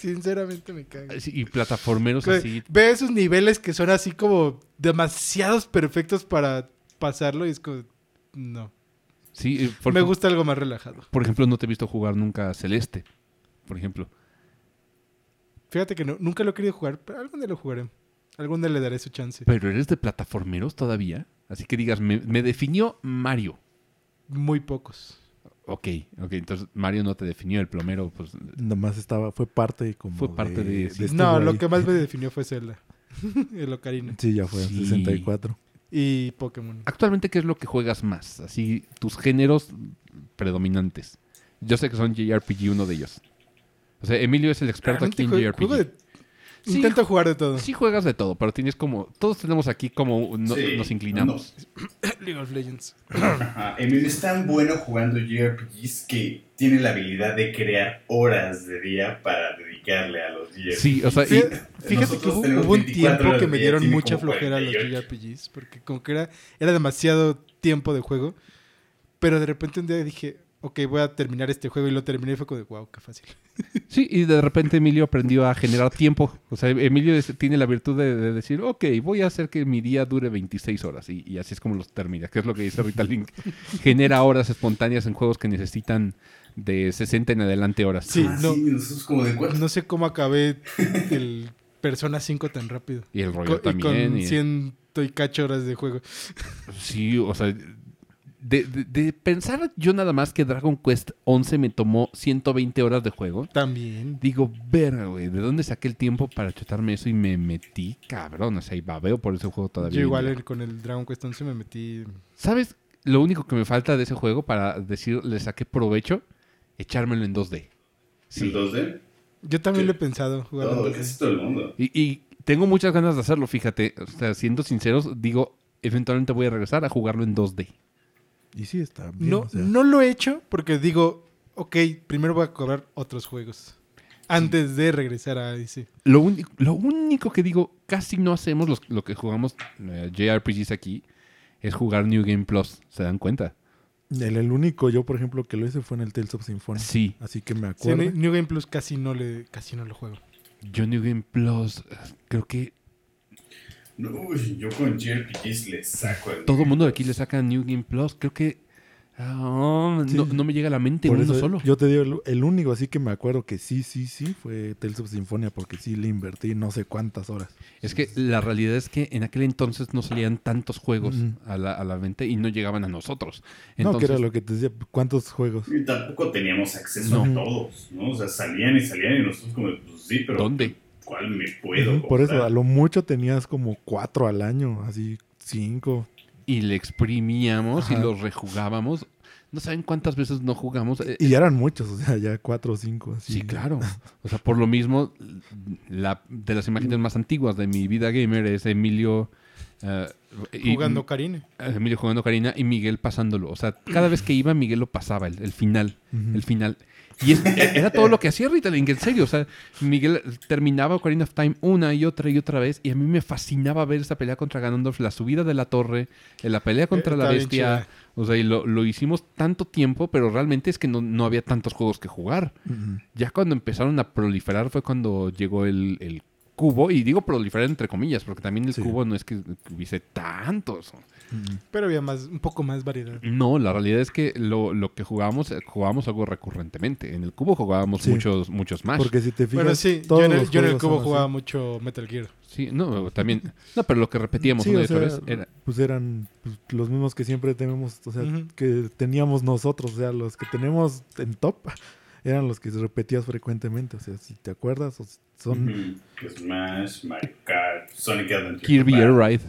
Sinceramente me caga. Sí, Y plataformeros así. Ve esos niveles que son así como demasiados perfectos para pasarlo y es como... No. Sí, eh, por, me gusta algo más relajado. por ejemplo, no te he visto jugar nunca Celeste. Por ejemplo. Fíjate que no, nunca lo he querido jugar, pero algún día lo jugaré. Algún día le daré su chance. Pero eres de plataformeros todavía. Así que digas, me, me definió Mario. Muy pocos. Ok, ok. Entonces Mario no te definió. El plomero, pues. Nomás estaba, fue parte como Fue parte de- sí. este no, lo que más me definió fue Zelda. el Ocarina. Sí, ya fue, Sí. 64. Y Pokémon. Actualmente, ¿qué es lo que juegas más? Así, tus géneros predominantes. Yo sé que son JRPG uno de ellos. O sea, Emilio es el experto aquí en JRPG. juego de- Sí, Intento jugar de todo. Sí juegas de todo, pero tienes como... Todos tenemos aquí como... no- Sí, nos inclinamos. League of Legends. Ajá, Emilio es tan bueno jugando JRPGs que tiene la habilidad de crear horas de día para dedicarle a los JRPGs. Sí, o sea, y- Fíjate, que hubo, un 24 tiempo que me dieron mucha flojera los 48. JRPGs, porque como que era, era demasiado tiempo de juego. Pero de repente un día dije, ok, voy a terminar este juego y lo terminé y fue como de, wow, qué fácil. Sí, y de repente Emilio aprendió a generar tiempo. O sea, Emilio es- tiene la virtud de, de decir, ok, voy a hacer que mi día dure 26 horas. Y, y así es como los termina, que es lo que dice Rita Link. Genera horas espontáneas en juegos que necesitan de 60 en adelante horas. Sí, Ah, no. sí, nosotros como de cuatro. No sé cómo acabé el Persona 5 tan rápido. Y el Co- rollo y también. con y- ciento y cacho horas de juego. Sí, o sea, de, de- de pensar yo nada más que Dragon Quest 11 me tomó 120 horas de juego. También. Digo, verga, güey, ¿de dónde saqué el tiempo para chutarme eso? Y me metí, cabrón, o sea, y babeo por ese juego todavía. Yo igual el- con el Dragon Quest 11 me metí... ¿Sabes? Lo único que me falta de ese juego para decir, le saqué provecho, echármelo en 2D. Sí. ¿En 2D? Yo también lo he pensado jugar. Todo, en 2D. casi todo el mundo. Y, y tengo muchas ganas de hacerlo, fíjate. O sea, siendo sinceros, digo, eventualmente voy a regresar a jugarlo en 2D. Y sí, está bien. No, o sea, no lo he hecho porque digo, ok, primero voy a cobrar otros juegos. Antes de regresar a ese. Lo, uni- lo único que digo, casi no hacemos los- lo que jugamos eh, JRPGs aquí, es jugar New Game Plus. ¿Se dan cuenta? El, el único yo, por ejemplo, que lo hice fue en el Tales of Symphonia. Sí. Así que me acuerdo. New New Game Plus casi no le, casi no lo juego. Yo New Game Plus, eh, creo que uy, yo con JRPGs le saco el... todo el mundo de aquí le saca New Game Plus. Creo que ah, Sí. no, no me llega a la mente Por uno eso, solo. Yo te digo, el, el único así que me acuerdo que sí, sí, sí, fue Tales of Symphonia, porque sí le invertí no sé cuántas horas. Es que la realidad es que en aquel entonces no salían tantos juegos a, la, a la venta y no llegaban a nosotros. no, que era lo que te decía, ¿cuántos juegos? Y tampoco teníamos acceso No. a todos, ¿no? O sea, salían y salían y nosotros como, pues sí, pero... ¿Dónde? ¿Cuál me puedo Por eso, a lo mucho tenías como cuatro al año, así cinco. Y le exprimíamos y los rejugábamos. No saben cuántas veces no jugamos. Eh, Y ya eran muchos, o sea, ya cuatro o cinco. Así. Sí, claro. O sea, por lo mismo, la, de las imágenes más antiguas de mi vida gamer es Emilio eh, y- Jugando Karine. Emilio jugando Karina y Miguel pasándolo. O sea, cada vez que iba, Miguel lo pasaba, el, el final. El final. Y es- e- era todo lo que hacía Rita Link, en serio. O sea, Miguel terminaba Ocarina of Time una y otra y otra vez. Y a mí me fascinaba ver esa pelea contra Ganondorf, la subida de la torre, eh, la pelea contra Eh, la está bien bestia. O sea, y lo, lo hicimos tanto tiempo, pero realmente es que no, no había tantos juegos que jugar. Ya cuando empezaron a proliferar fue cuando llegó el, el cubo. Y digo proliferar entre comillas, porque también el Sí. cubo no es que hubiese tantos. Pero había más, un poco más variedad. No, la realidad es que lo, lo que jugábamos, eh, jugábamos algo recurrentemente. En el cubo jugábamos Sí. muchos, muchos más. Porque si te fijas, Bueno, sí, yo en el, los yo en el juegos cubo jugaba así. mucho Metal Gear Sí, no, también. No, pero lo que repetíamos Sí, una o sea, vez era. pues eran pues, los mismos que siempre tenemos, o sea, que teníamos nosotros, o sea, los que tenemos en top eran los que repetías frecuentemente, o sea, si te acuerdas, o- son... Ujú. Smash, Mario Kart, Sonic Adventure. Kirby. Air Ride.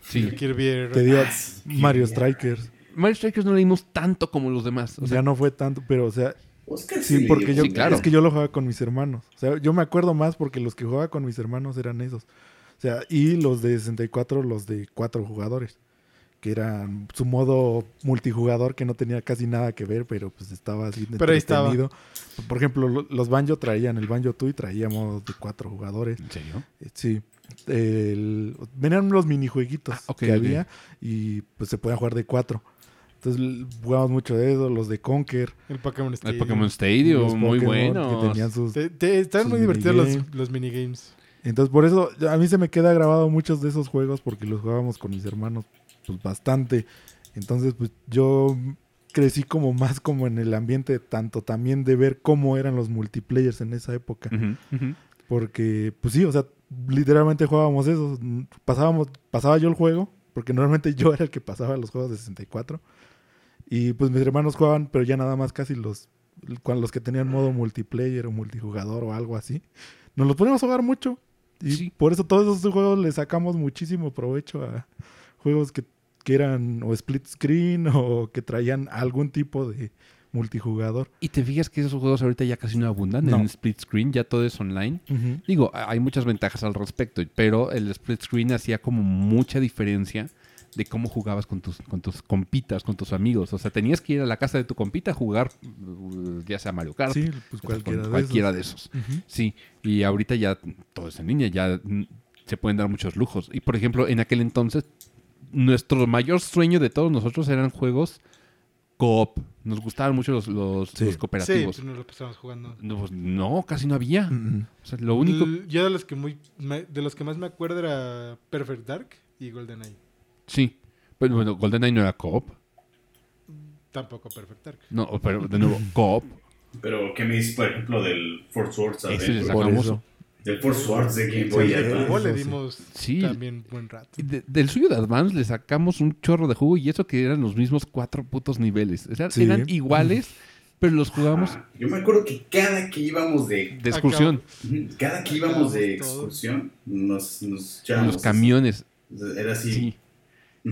Sí. Kirby Air Te digo, Ah, Mario Kirby. Strikers, Mario Strikers no leímos tanto como los demás. O sea, no fue tanto, pero, o sea, Oscar sí, sí, porque yo, Sí, claro. es que yo lo jugaba con mis hermanos, o sea, yo me acuerdo más porque los que jugaba con mis hermanos eran esos, o sea, y los de 64, los de cuatro jugadores, que eran su modo multijugador que no tenía casi nada que ver, pero pues estaba así Pero estaba. entretenido. Por ejemplo, lo- los Banjo traían el Banjo Tui, traía modos de cuatro jugadores. ¿En serio? Eh, Sí. El- venían los minijueguitos Ah, que había y pues se podía jugar de cuatro. Entonces jugábamos mucho de eso, los de Conker. El Pokémon El Stadium. Pokémon Stadium, los muy bueno. Sus muy divertidos los, minigames. los minigames. Entonces por eso a mí se me queda grabado muchos de esos juegos porque los jugábamos con mis hermanos pues bastante. Entonces pues yo crecí como más como en el ambiente tanto también de ver cómo eran los multiplayers en esa época. Porque, pues sí, o sea, literalmente jugábamos eso. Pasábamos, pasaba yo el juego, porque normalmente yo era el que pasaba los juegos de 64. Y pues mis hermanos jugaban, pero ya nada más casi los, los que tenían modo multiplayer o multijugador o algo así. Nos los poníamos a jugar mucho. Y Sí. por eso todos esos juegos le sacamos muchísimo provecho a juegos que, que eran o split screen o que traían algún tipo de multijugador. Y te fijas que esos juegos ahorita ya casi no abundan No. en split screen, ya todo es online. Digo, hay muchas ventajas al respecto, pero el split screen hacía como mucha diferencia de cómo jugabas con tus, con tus compitas, con tus amigos. O sea, tenías que ir a la casa de tu compita a jugar, uh, ya sea Mario Kart, Sí, pues cualquiera con de cualquiera esos. de esos. Ujú. Sí, y ahorita ya todo es en línea, ya mm, se pueden dar muchos lujos. Y por ejemplo, en aquel entonces, nuestro mayor sueño de todos nosotros eran juegos coop. Nos gustaban mucho los, los, Sí. los Sí, cooperativos. pues nos lo pasamos jugando. no, pues, no, casi no había. Mm. O sea, lo único... L- Yo de los que muy me- de los que más me acuerdo era Perfect Dark y GoldenEye. Sí. Pero bueno, GoldenEye no era coop. Tampoco Perfect Dark. No, pero de nuevo, coop. Pero, ¿qué me dices, por ejemplo, del Force Swords Ese le sacamos. Del Force Swords de Game Boy Advance. le sí. dimos Sí. también buen rato. De- del suyo de Advance le sacamos un chorro de jugo y eso que eran los mismos cuatro putos niveles. O sea, Sí. eran iguales, pero los jugamos Ah, Yo me acuerdo que cada que íbamos de... de excursión. Cada que íbamos de excursión, nos, nos En echábamos los camiones. Era así.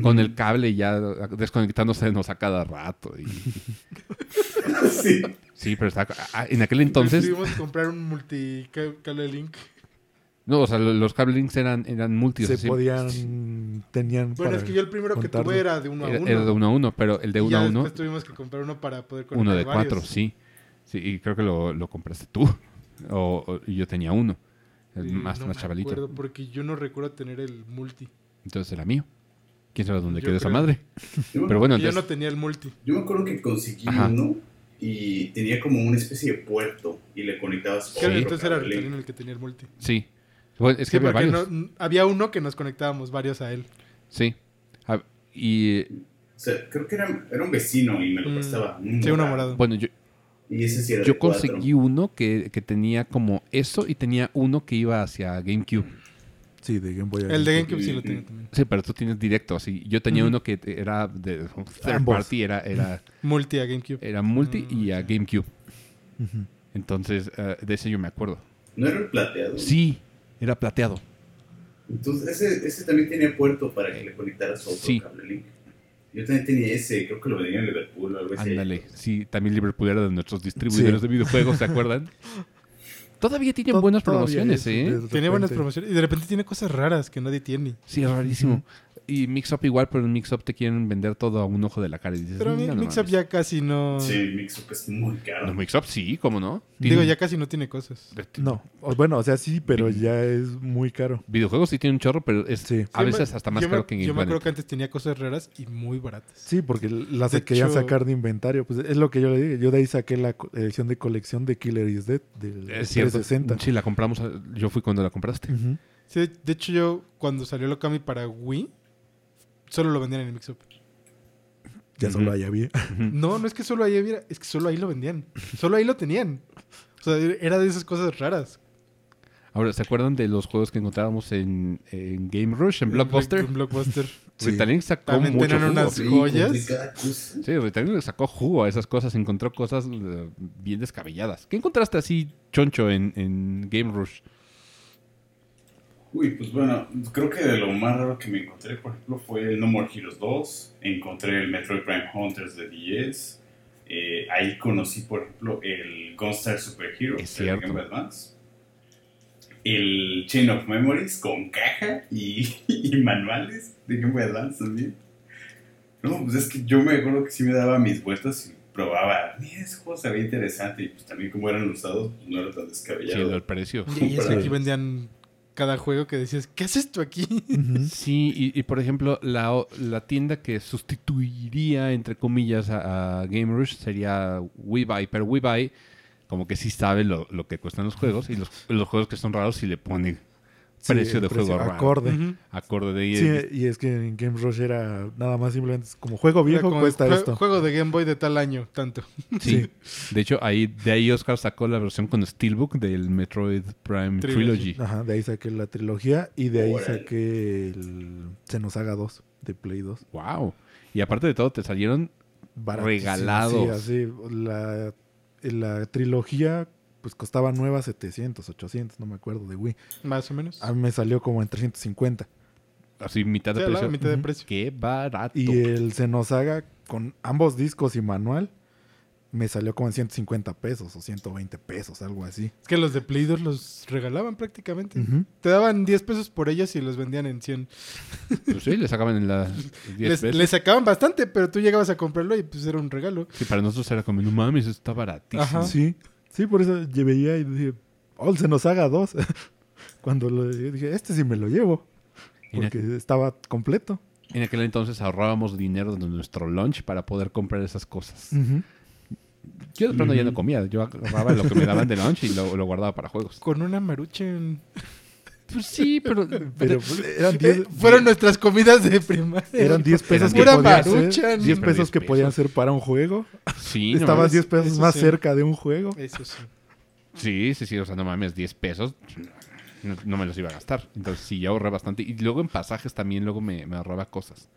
Con el cable ya desconectándose a cada rato. y- sí. sí, pero está, ah, en aquel entonces... Decidimos comprar un multicable link. No, o sea, lo- los cable links eran, eran multi. o sea, se sí, podían, tenían Bueno, para es que yo el primero que tuve era de uno a uno. era de uno a uno, pero el de Y uno ya a uno, después tuvimos que comprar uno para poder conectar uno de varios. cuatro, sí. Sí, y creo que lo, lo compraste tú. O, o- y yo tenía uno. El Y más, no más me chavalito. porque yo no recuerdo tener el multi. Entonces era mío. ¿Quién sabe dónde Yo quedó esa madre? Yo me, Pero bueno, yo no tenía el multi. yo me acuerdo que conseguí Ajá. uno y tenía como una especie de puerto y le conectabas otro entonces era el que tenía el multi. sí. Bueno, es que Sí, había no- había uno que nos conectábamos varios a él. Sí. Ah, Y O sea, creo que era, era un vecino y me lo Mm, prestaba. Sí, uno morado. bueno, yo, Y ese sí era yo cuatro. conseguí uno que, que tenía como eso y tenía uno que iba hacia GameCube. Sí, de Game Boy El de. GameCube sí lo tenía también. Sí, pero tú tienes directo, así. Yo tenía uno que era de third Ambos. party, era, era, Multi a GameCube. era multi y a GameCube. Entonces, eh, de ese yo me acuerdo. ¿No era el plateado? Sí, era plateado. Entonces, ese, ese también tenía puerto para que le conectaras otro Sí. cable link. Yo también tenía ese, creo que lo vendía en Liverpool o algo así. Ándale. Sí, también Liverpool era de nuestros distribuidores Sí. de videojuegos, ¿se acuerdan? Todavía tienen To- buenas todavía promociones, es, ¿eh? de Tiene buenas promociones. Y de repente tiene cosas raras que nadie tiene. Sí, es rarísimo. Y Mix-Up igual, pero en Mix-Up te quieren vender todo a un ojo de la cara. Y dices, Pero "No, no Mixup mames". ya casi no. Sí, Mixup es muy caro. No, Mix-Up sí, ¿cómo no? Digo, ya casi no tiene cosas. No, o- bueno, o sea, sí, pero ya es muy caro. Videojuegos sí tienen un chorro, pero es Sí. a veces me- hasta más caro me, que en Yo Game me acuerdo que antes tenía cosas raras y muy baratas. Sí, porque las De querían hecho- sacar de inventario. Pues es lo que yo le dije. Yo de ahí saqué la edición de colección de Killer is Dead del Es cierto. 360. Sí, la compramos. Yo fui cuando la compraste. Sí, de- hecho, yo cuando salió el Okami para Wii, solo lo vendían en el Mixup. Ya solo ahí había. No, no es que solo ahí hubiera, es que solo ahí lo vendían. Solo ahí lo tenían. O sea, era de esas cosas raras. Ahora, ¿se acuerdan de los juegos que encontrábamos en, en Game Rush, en Blockbuster? En Blockbuster. Sí. Ritalin sacó También mucho jugo. unas- joyas. cosa. Sí, Ritalin le sacó jugo a esas cosas, encontró cosas eh, bien descabelladas. ¿Qué encontraste así, choncho, en, en Game Rush? Uy, pues bueno, creo que de lo más raro que me encontré, por ejemplo, fue el No More Heroes 2. Encontré el Metroid Prime Hunters de 10. Eh, ahí conocí, por ejemplo, el Gunstar Super Hero Es de. Game Boy Advance. El Chain of Memories con caja y, y manuales de Game Boy Advance también. No, pues es que yo me acuerdo que sí me daba mis vueltas y probaba. Mira, ese juego se veía interesante y pues también como eran usados, pues no era tan Sí, descabellado. el precio. Y, y es que aquí Sí. vendían cada juego que decías, ¿qué haces tú aquí? Sí, y, y, por ejemplo, la, la tienda que sustituiría, entre comillas, a, a Game Rush sería WeBuy, pero WeBuy como que sí sabe lo, lo que cuestan los juegos y los, los juegos que son raros sí le pone precio de juego raro. Acorde. Acorde de ahí. Sí, y es que en Game Rush era nada más simplemente como juego viejo como cuesta jue- esto. Juego de Game Boy de tal año, tanto. Sí. De hecho, ahí, de ahí Oscar sacó la versión con Steelbook del Metroid Prime Trilogy. Trilogy. Ajá, de ahí saqué la trilogía y de ahí saqué el Xenosaga 2 de Play 2. Wow. Y aparte de todo, te salieron Regalados. Sí, así. La, la trilogía pues costaba nueva 700, 800, no me acuerdo, de Wii. Más o menos. A mí me salió como en 350. así mitad de precio. mitad de Ujú. precio. Qué barato. Y el Xenosaga con ambos discos y manual me salió como en 150 pesos o 120 pesos, algo así. Es que los de Play 2 los regalaban prácticamente. Te daban 10 pesos por ellos y los vendían en 100. Pues sí, le sacaban en la 10 Les, pesos. les sacaban bastante, pero tú llegabas a comprarlo y pues era un regalo. Sí, para nosotros era como, no mames, está baratísimo. Ajá. Sí, sí, por eso veía y dije, oh, el Xenosaga 2. Cuando lo dije, este sí me lo llevo. En, Porque aqu- estaba completo. en aquel entonces ahorrábamos dinero de nuestro lunch para poder comprar esas cosas. Yo de pronto ya no comía. Yo agarraba lo que me daban de lunch y lo, lo guardaba para juegos. Con una maruchen. Pues sí, pero... Pero pues, eran 10 Eh, fueron nuestras comidas de primaria. eran 10 pesos que podían ser. maruchan. 10 Pero pesos que 10 podían ser para un juego. Sí, Estabas mames. 10 pesos eso más sí. cerca de un juego. Eso sí. Sí, sí, sí. O sea, no mames, 10 pesos. No, no me los iba a gastar. Entonces sí, yo ahorré bastante. Y luego en pasajes también luego me, me ahorraba cosas.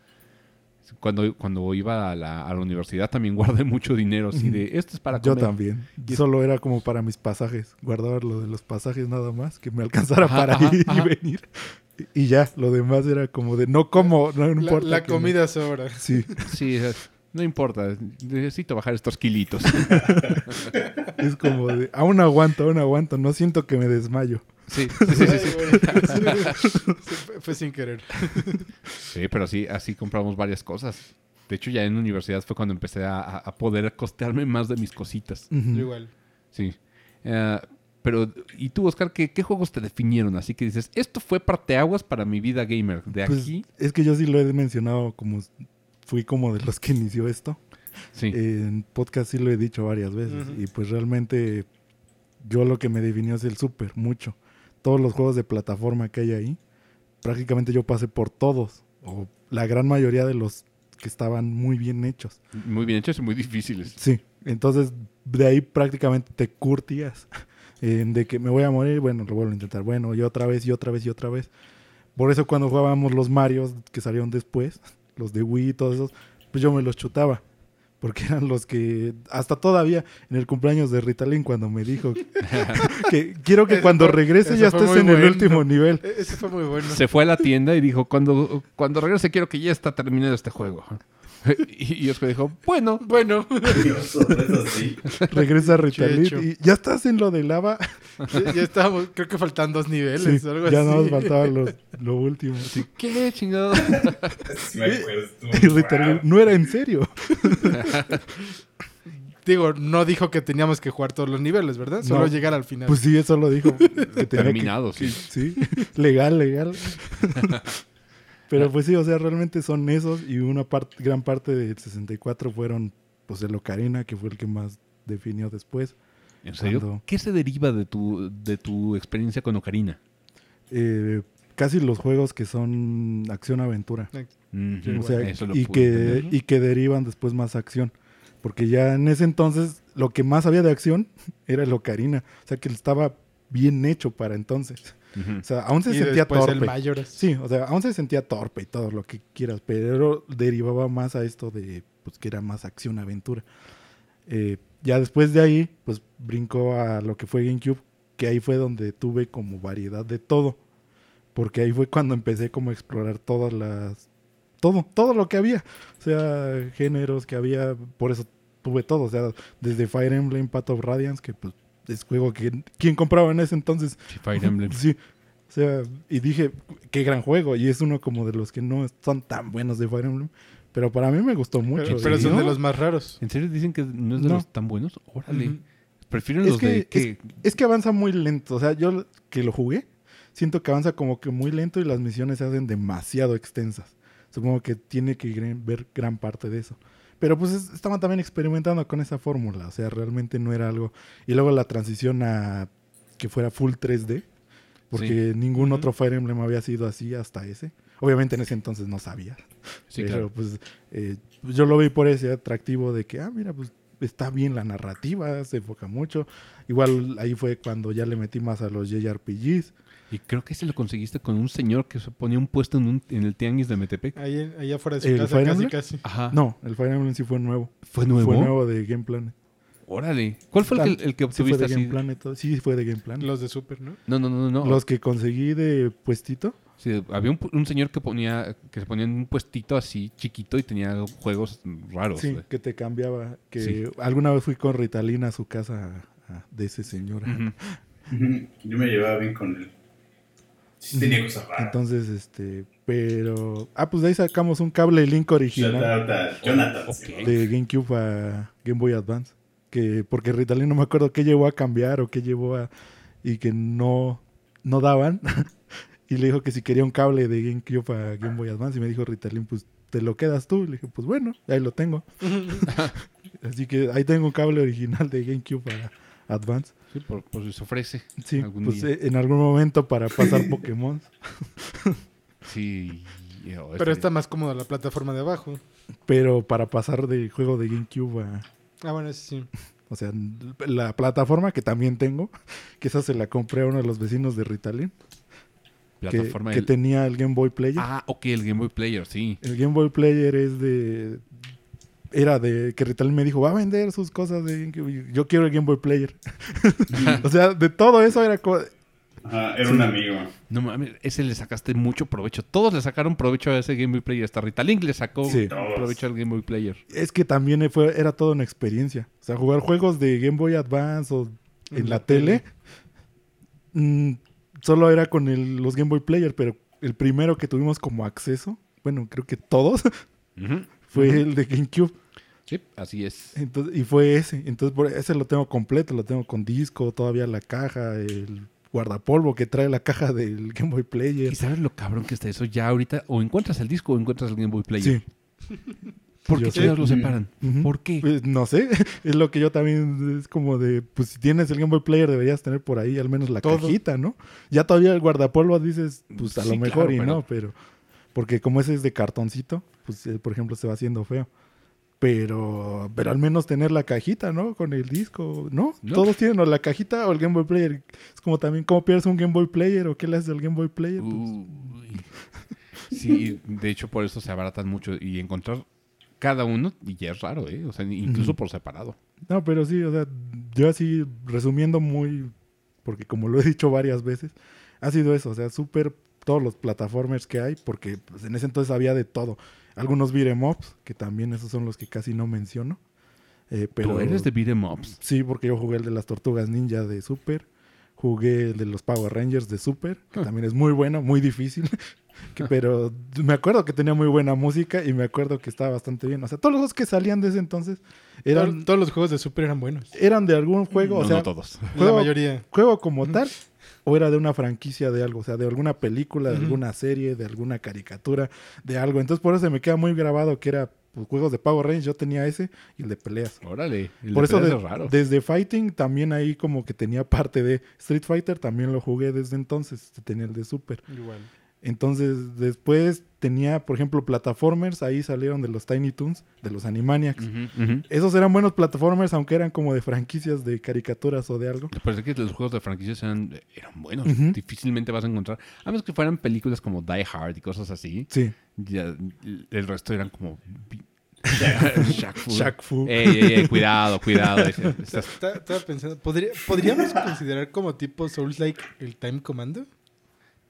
Cuando, cuando iba a la, a la universidad también guardé mucho dinero. Así de, esto es para Yo comer. también. Y es- Solo era como para mis pasajes. Guardaba lo de los pasajes nada más. Que me alcanzara Ajá, para ajá, ir ajá. y venir. Y y ya, lo demás era como de no como, no, La, importa. la me- comida sobra. Sí, Sí, es- no importa. Necesito bajar estos kilitos. es como de aún aguanto, aún aguanto. No siento que me desmayo. Sí, sí, sí, sí, fue- sin querer. Sí, pero sí, así compramos varias cosas. De hecho, ya en la universidad fue cuando empecé a, poder costearme más de mis cositas. Yo igual. Sí. Eh, pero, ¿y tú, Oscar, qué, qué juegos te definieron? Así que dices, esto fue parteaguas para mi vida gamer. De Pues, aquí, es que yo sí lo he mencionado como fui como de los que inició esto. sí. En podcast sí lo he dicho varias veces. Y pues realmente yo lo que me definió es el Super, mucho. Todos los juegos de plataforma que hay ahí, prácticamente yo pasé por todos. O la gran mayoría de los que estaban muy bien hechos. Muy bien hechos y muy difíciles. Sí. Entonces, de ahí prácticamente te curtías. eh, de que me voy a morir, bueno, lo vuelvo a intentar. Bueno, y otra vez, y otra vez, y otra vez. Por eso cuando jugábamos los Marios que salieron después, los de Wii y todos esos, pues yo me los chutaba. Porque eran los que, hasta todavía en el cumpleaños de Ritalin, cuando me dijo que quiero que cuando fue- regrese ya estés en el último nivel. E- Ese fue muy bueno. Se fue a la tienda y dijo, cuando, cuando regrese quiero que ya está terminado este juego. Y, y Oscar dijo, bueno, Bueno, Dios, sí. Regresa Ritalin Hecho. y ya estás en lo de lava. ya, ya estábamos, creo que faltan dos niveles Sí, o algo ya así. no nos faltaba lo, lo último. ¿qué chingado? Sí me acuerdo, estuvo Y no era en serio. Digo, no dijo que teníamos que jugar todos los niveles, ¿verdad? Solo No. llegar al final. Pues sí, eso lo dijo. Que tenía que- Terminado, que- sí. sí, legal, legal. Pero pues sí, o sea, realmente son esos y una parte, gran parte del 64 fueron pues el Ocarina, que fue el que más definió después. ¿En serio? Cuando- ¿Qué se deriva de tu, de tu experiencia con Ocarina? Eh, casi los juegos que son acción-aventura. O sea, y que, entender. y que derivan después más acción. Porque ya en ese entonces lo que más había de acción era el Ocarina. O sea, que estaba bien hecho para entonces. Ujú. O sea, aún se y sentía el torpe. Majora's. Sí, o sea, aún se sentía torpe y todo lo que quieras, pero derivaba más a esto de, pues, que era más acción-aventura. Eh, ya después de ahí, pues, brincó a lo que fue GameCube, que ahí fue donde tuve como variedad de todo. Porque ahí fue cuando empecé como a explorar todas las... Todo, todo lo que había. O sea, géneros que había, por eso tuve todo. O sea, desde Fire Emblem, Path of Radiance, que pues es juego que... ¿Quién compraba en ese entonces? Sí, Fire Emblem. Sí. O sea, y dije, qué gran juego. Y es uno como de los que no son tan buenos de Fire Emblem. Pero para mí me gustó mucho. Pero, pero son ¿no? de los más raros. ¿En serio dicen que no es de No. los tan buenos? Órale. Ujú. Prefieren Es los que, de es, que... es que avanza muy lento. O sea, yo que lo jugué, siento que avanza como que muy lento y las misiones se hacen demasiado extensas. Supongo que tiene que ver gran parte de eso. Pero pues es- estaban también experimentando con esa fórmula. O sea, realmente no era algo. Y luego la transición a que fuera full 3D. Porque ningún otro Fire Emblem había sido así hasta ese. Obviamente en ese entonces no sabía. Sí, pero claro. pues eh, yo lo vi por ese atractivo de que, ah, mira, pues está bien la narrativa, se enfoca mucho. Igual ahí fue cuando ya le metí más a los JRPGs. Y creo que ese lo conseguiste con un señor que se ponía un puesto en, un- en el tianguis de Metepec. Ahí, ahí afuera de su ¿El casa, Fire casi, Emblem? casi. Ajá. No, el Fire Emblem sí fue nuevo. ¿Fue nuevo? Fue nuevo de Game Planet. Órale. ¿Cuál fue el que, el que Sí fue obtuviste de así? Game Planet. Sí fue de Game Planet. Los de Super, ¿no? No, no, no, no. Los que conseguí de puestito. Sí, había un, un señor que ponía que se ponía en un puestito así chiquito y tenía juegos raros. Sí, que te cambiaba. Que Sí. alguna vez fui con Ritalina a su casa a- de ese señor. Yo me llevaba bien con él. Sí, tenía cosas raras. Entonces, este, pero... Ah, pues de ahí sacamos un cable Link original. Jonathan. de GameCube a Game Boy Advance. Que, porque Ritalin no me acuerdo qué llevó a cambiar o qué llevó a. y que no, no daban. y le dijo que si quería un cable de GameCube a Game Boy Advance. Y me dijo Ritalin, pues te lo quedas tú. Y le dije, pues bueno, ahí lo tengo. Así que ahí tengo un cable original de GameCube a Advance. Sí, por, por si se ofrece. Sí, Algún pues día. eh, en algún momento para pasar Pokémon. Sí. oh, Pero estaría- está más cómoda la plataforma de abajo. pero para pasar de juego de GameCube a. Ah, bueno, sí. O sea, la plataforma que también tengo, que esa se la compré a uno de los vecinos de Ritalin. Que, Plataforma que del- tenía el Game Boy Player. Ah, ok, el Game Boy Player, sí. El Game Boy Player es de... Era de que Ritalin me dijo, va a vender sus cosas de GameCube. Yo quiero el Game Boy Player. o sea, de todo eso era... co- Ajá, era un amigo. No mames, ese le sacaste mucho provecho. Todos le sacaron provecho a ese Game Boy Player. Hasta Rita Link le sacó Sí. provecho al Game Boy Player. Es que también fue, era toda una experiencia. O sea, jugar juegos de Game Boy Advance o en, En la, la tele, mm, solo era con el- los Game Boy Player, pero el primero que tuvimos como acceso, bueno, creo que todos, fue el de GameCube. Sí, así es. Entonces, y fue ese. Entonces, por ese lo tengo completo, lo tengo con disco, todavía la caja, el guardapolvo que trae la caja del Game Boy Player. ¿Y sabes lo cabrón que está eso? Ya ahorita o encuentras el disco o encuentras el Game Boy Player. Sí. ¿Por qué chingados lo Ujú. separan? ¿Por qué? Pues, no sé, es lo que yo también es como de, pues si tienes el Game Boy Player deberías tener por ahí al menos la Todo. cajita, ¿no? Ya todavía el guardapolvo dices, pues a Sí, lo mejor claro, y pero- no, pero porque como ese es de cartoncito, pues eh, por ejemplo se va haciendo feo. Pero, pero al menos tener la cajita, ¿no? Con el disco, ¿no? No. Todos tienen o la cajita o el Game Boy Player. Es como también, ¿cómo pierdes un Game Boy Player o qué le haces al Game Boy Player? Pues, Uy. Sí, de hecho por eso se abaratan mucho y encontrar cada uno y ya es raro, ¿eh? O sea, incluso por separado. No, pero sí, o sea, yo así resumiendo muy, porque como lo he dicho varias veces, ha sido eso, o sea, súper todos los plataformers que hay, porque pues, en ese entonces había de todo. Algunos beat'em ups, que también esos son los que casi no menciono. eh, pero Tú eres de beat'em ups. Sí, porque yo jugué el de las tortugas ninja de Super, jugué el de los Power Rangers de Super, que Ah. también es muy bueno, muy difícil. que- pero me acuerdo que tenía muy buena música y me acuerdo que estaba bastante bien. O sea, todos los juegos que salían de ese entonces eran, Todos, todos los juegos de Super eran buenos. eran de algún juego, no, o sea, no todos. Juego- La mayoría. juego como tal, o era de una franquicia de algo, o sea, de alguna película, de alguna serie, de alguna caricatura, de algo. Entonces por eso se me queda muy grabado que era pues, juegos de Power Rangers, yo tenía ese y el de peleas. Órale. El Por de eso peleas de- es raro. desde Fighting también ahí como que tenía parte de Street Fighter, también lo jugué desde entonces, tenía el de Super. Igual. Entonces después tenía, por ejemplo, plataformers, ahí salieron de los Tiny Toons, de los Animaniacs. Esos eran buenos plataformers, aunque eran como de franquicias de caricaturas o de algo. Me parece que los juegos de franquicias eran, eran buenos. Difícilmente vas a encontrar. A menos que fueran películas como Die Hard y cosas así. Sí. Ya, el resto eran como. Shaq Fu. Shaq Fu. Ey, ey, ey, cuidado, cuidado. Estaba pensando, ¿podría- ¿podríamos considerar como tipo Souls-like el Time Commando?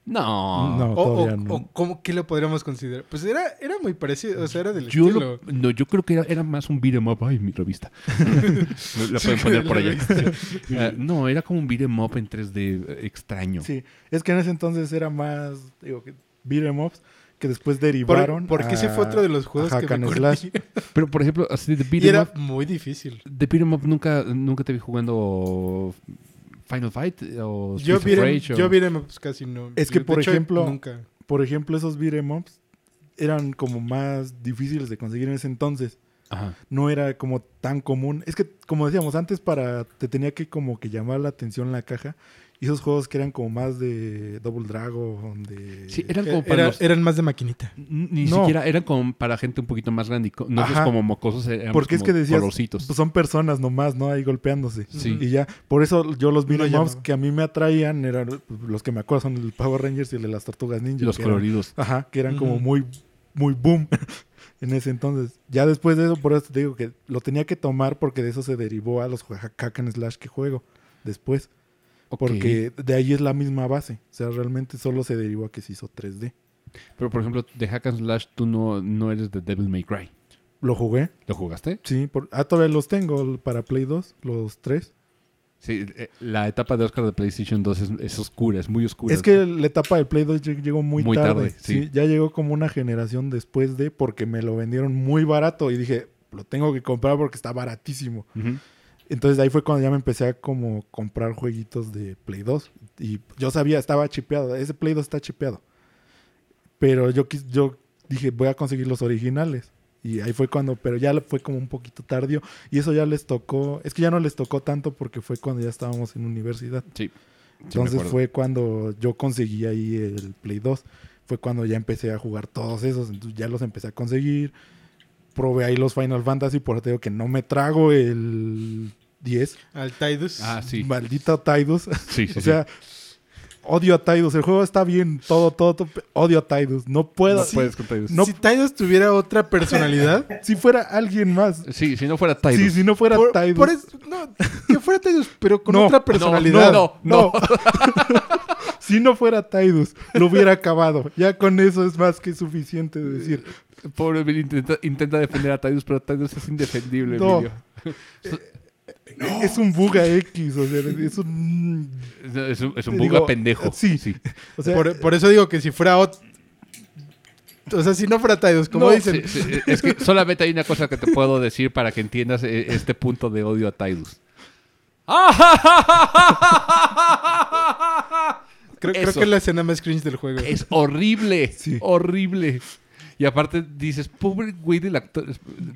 No. No. O, todavía o- no. o ¿cómo, ¿Qué lo podríamos considerar? Pues era, era muy parecido, o sea, era del Yo, estilo. lo- no, yo creo que era, era más un beat 'em up. Ay, mi revista. la pueden poner por allá. Ah, no, era como un beat 'em up en 3D eh, extraño. Sí, es que en ese entonces era más, digo, que beat 'em ups, que después Por- derivaron. porque ese fue otro de los juegos a que me slash. Pero, por ejemplo, así de beat Y 'em era up, muy difícil. de beat 'em up nunca, nunca te vi jugando Final Fight o Yo o- yo vi pues casi no. Es que, por hecho, ejemplo, Nunca. Por ejemplo, esos beat 'em ups eran como más difíciles de conseguir en ese entonces. Ajá. No era como tan común. Es que, como decíamos, antes para te tenía que como que llamar la atención la caja. Y esos juegos que eran como más de Double Dragon, de... Sí, eran como Eh, para era- los- Eran más de maquinita. Ni No. siquiera eran como para gente un poquito más grande. Nosotros Ajá. como mocosos eran Porque es que decías, colorcitos. pues son personas nomás, ¿no? Ahí golpeándose. Sí. Y ya, por eso yo los beat No que a mí me atraían eran pues, los que me acuerdo son el Power Rangers y el de las Tortugas Ninja. los eran- coloridos. Ajá, que eran como muy, muy boom en ese entonces. Ya después de eso, por eso te digo que lo tenía que tomar porque de eso se derivó a los hack and slash que juego después. Porque de ahí es la misma base. O sea, realmente solo se derivó a que se hizo 3D. Pero, por ejemplo, de Hack and Slash tú no, no eres de Devil May Cry. Lo jugué, ¿Lo jugaste? sí. Por, ah, todavía los tengo para Play 2, los tres. Sí, eh, la etapa de Oscar de PlayStation 2 es, es oscura, es muy oscura. Es que la etapa de Play 2 lleg- llegó muy, Muy tarde. tarde, sí. ya llegó como una generación después de porque me lo vendieron muy barato y dije, lo tengo que comprar porque está baratísimo. Ujú. Entonces ahí fue cuando ya me empecé a como comprar jueguitos de Play 2. Y yo sabía, estaba chipeado. Ese Play 2 está chipeado. Pero yo, yo dije, voy a conseguir los originales. Y ahí fue cuando, pero ya fue como un poquito tardío. Y eso ya les tocó, es que ya no les tocó tanto porque fue cuando ya estábamos en universidad. Sí. Sí, Entonces fue cuando yo conseguí ahí el Play 2. Fue cuando ya empecé a jugar todos esos. Entonces ya los empecé a conseguir. Probé ahí los Final Fantasy. Por eso te digo que no me trago el 10. Al Tidus. Ah, sí. Maldito Tidus. Sí, sí, o sea, odio a Tidus. El juego está bien, todo, todo. todo, odio a Tidus. No puedo. no puedes contar eso. no- Si Tidus tuviera otra personalidad. Si fuera alguien más. Sí, si no fuera Tidus. Sí, si no fuera por, Tidus. por eso- no, que fuera Tidus, pero con No, otra no, personalidad. no, no. si no fuera Tidus, lo hubiera acabado. Ya con eso es más que suficiente de decir. Pobre Bill intenta, intenta defender a Tidus, pero Tidus es indefendible, No. Emilio. Es un buga X, o sea, es un. Es, un, es un buga digo, pendejo. sí. sí. O sea, Por, por eso digo que si fuera ot- O sea, si no fuera Tidus, como No, dicen. Sí, sí, Es que solamente hay una cosa que te puedo decir para que entiendas eh, este punto de odio a Tidus. Creo, creo que es la escena más cringe del juego. Es horrible, Sí. horrible. Y aparte dices, pobre güey del actor.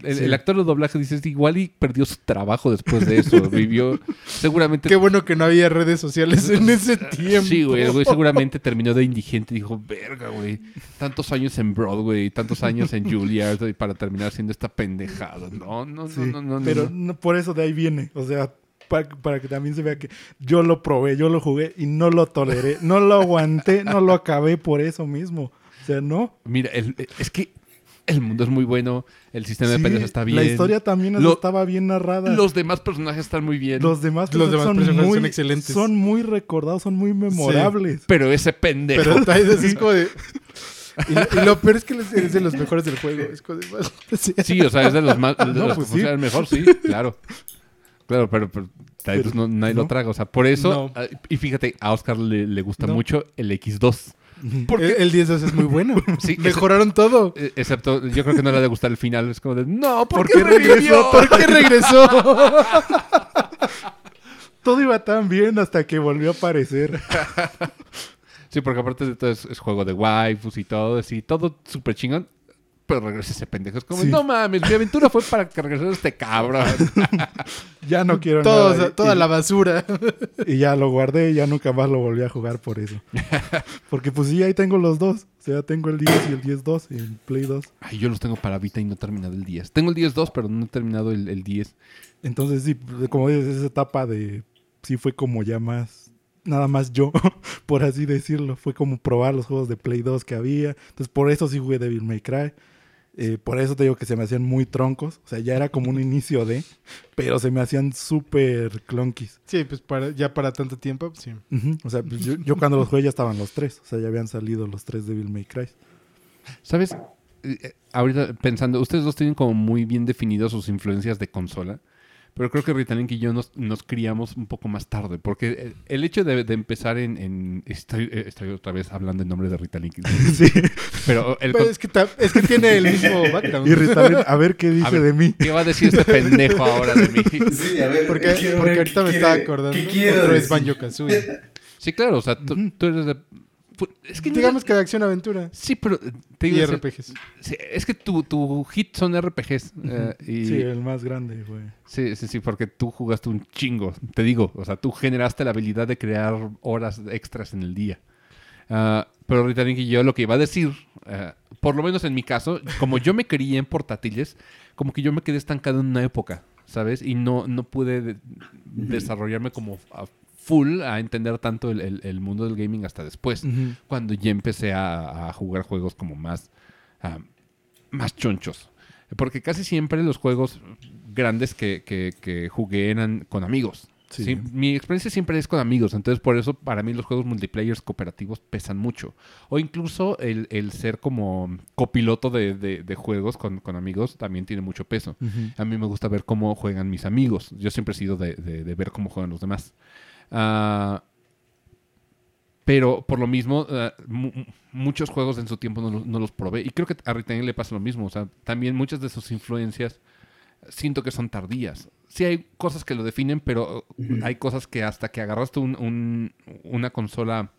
El, Sí. el actor de doblaje dices, igual y perdió su trabajo después de eso. Vivió, seguramente. Qué bueno que no había redes sociales en ese tiempo. Sí, güey, el güey seguramente terminó de indigente y dijo, verga, güey, tantos años en Broadway, tantos años en Juilliard y para terminar siendo esta pendejada. No, no, sí, no, no, no. pero no. no, por eso de ahí viene. O sea, para, para que también se vea que yo lo probé, yo lo jugué y no lo toleré. No lo aguanté, no lo acabé por eso mismo. O sea, no. Mira, el- es que el mundo es muy bueno, el sistema de peleas está bien. La historia también Lo- estaba bien narrada. Los demás personajes están muy bien. Los demás, Los demás personajes muy, son excelentes. Son muy recordados, son muy memorables. Pero ese pendejo. Pero es como de. Y, lo- y lo peor es que es de los mejores del juego. Es sí. Sí, o sea, es de los más. de No, los pues que sí. funcionan mejor, sí, claro. Claro, pero, pero Tidus no, nadie lo no. traga. O sea, por eso. No. ah, Y fíjate, a Oscar le, le gusta No. mucho el X2. El, el 10 es muy bueno. Sí, Mejoraron todo. Eh, Excepto, yo creo que no le ha de gustar el final. Es como de, no, ¿por, ¿Por qué regresó? ¿Por qué regresó? Todo iba tan bien hasta que volvió a aparecer. Sí, porque aparte de todo es, es juego de waifus y todo, así, todo súper chingón. Pero regresa ese pendejo. Es como, Sí. no mames, mi aventura fue para que regresara este cabrón. Ya no quiero Todos- nada. Y- toda y- la basura. Y ya lo guardé y ya nunca más lo volví a jugar por eso. Porque pues sí, ahí tengo los dos. O sea, tengo el 10 y el 10-2 en Play 2. Ay, yo los tengo para Vita y no he terminado el 10. Tengo el 10-2, pero no he terminado el, el 10. Entonces sí, como dices, esa etapa de... Sí fue como ya más... Nada más yo, por así decirlo. Fue como probar los juegos de Play 2 que había. Entonces por eso sí jugué Devil May Cry. Eh, por eso te digo que se me hacían muy troncos. O sea, ya era como un inicio de... Pero se me hacían súper clunkies. Sí, pues para, ya para tanto tiempo, pues, sí. O sea, pues yo, yo cuando los jugué ya estaban los tres. O sea, ya habían salido los tres Devil May Cry. ¿Sabes? Eh, eh, ahorita pensando, ustedes dos tienen como muy bien definidas sus influencias de consola. Pero creo que Ritalink y yo nos, nos criamos un poco más tarde. Porque el, el hecho de, de empezar en. en- estoy, eh, estoy otra vez hablando en nombre de Ritalink. Sí. Pero el, Pero es, que es que tiene el mismo background. Y Ritalin, a ver qué dice ver, de mí. ¿Qué va a decir este pendejo ahora de mí? Sí, a ver. Porque, quiero porque ver ahorita qué me quiere- estaba acordando. ¿Qué quiero Otro es decir? Banjo Kazooie. Sí, claro, o sea, tú, tú eres de. Pu- Es que Digamos que de acción-aventura. Sí, pero eh, te Y iba a decir- RPGs. sí, es que tu, tu hit son RPGs. eh, y, Sí, el más grande, güey. Sí, sí, sí, porque tú jugaste un chingo, te digo, o sea, tú generaste la habilidad de crear horas extras en el día. Ah, pero Ritalin y yo lo que iba a decir, ah, por lo menos en mi caso, como yo me crié en portátiles, como que yo me quedé estancado en una época, ¿sabes? Y no, no pude de- desarrollarme como a full a entender tanto el, el- el mundo del gaming hasta después, cuando ya empecé a, a jugar juegos como más, ah, más chonchos. Porque casi siempre los juegos grandes que, que- que jugué eran con amigos. Sí. Sí, mi experiencia siempre es con amigos, entonces por eso para mí los juegos multiplayer cooperativos pesan mucho. O incluso el, el ser como copiloto de, de- de juegos con, con amigos también tiene mucho peso. A mí me gusta ver cómo juegan mis amigos. Yo siempre he sido de- de ver cómo juegan los demás. Ah, pero por lo mismo, ah, mu- mu- muchos juegos en su tiempo no, los- no los probé. Y creo que a Ritalin le pasa lo mismo. O sea, también muchas de sus influencias siento que son tardías. Sí hay cosas que lo definen, pero hay cosas que hasta que agarraste un- un- una consola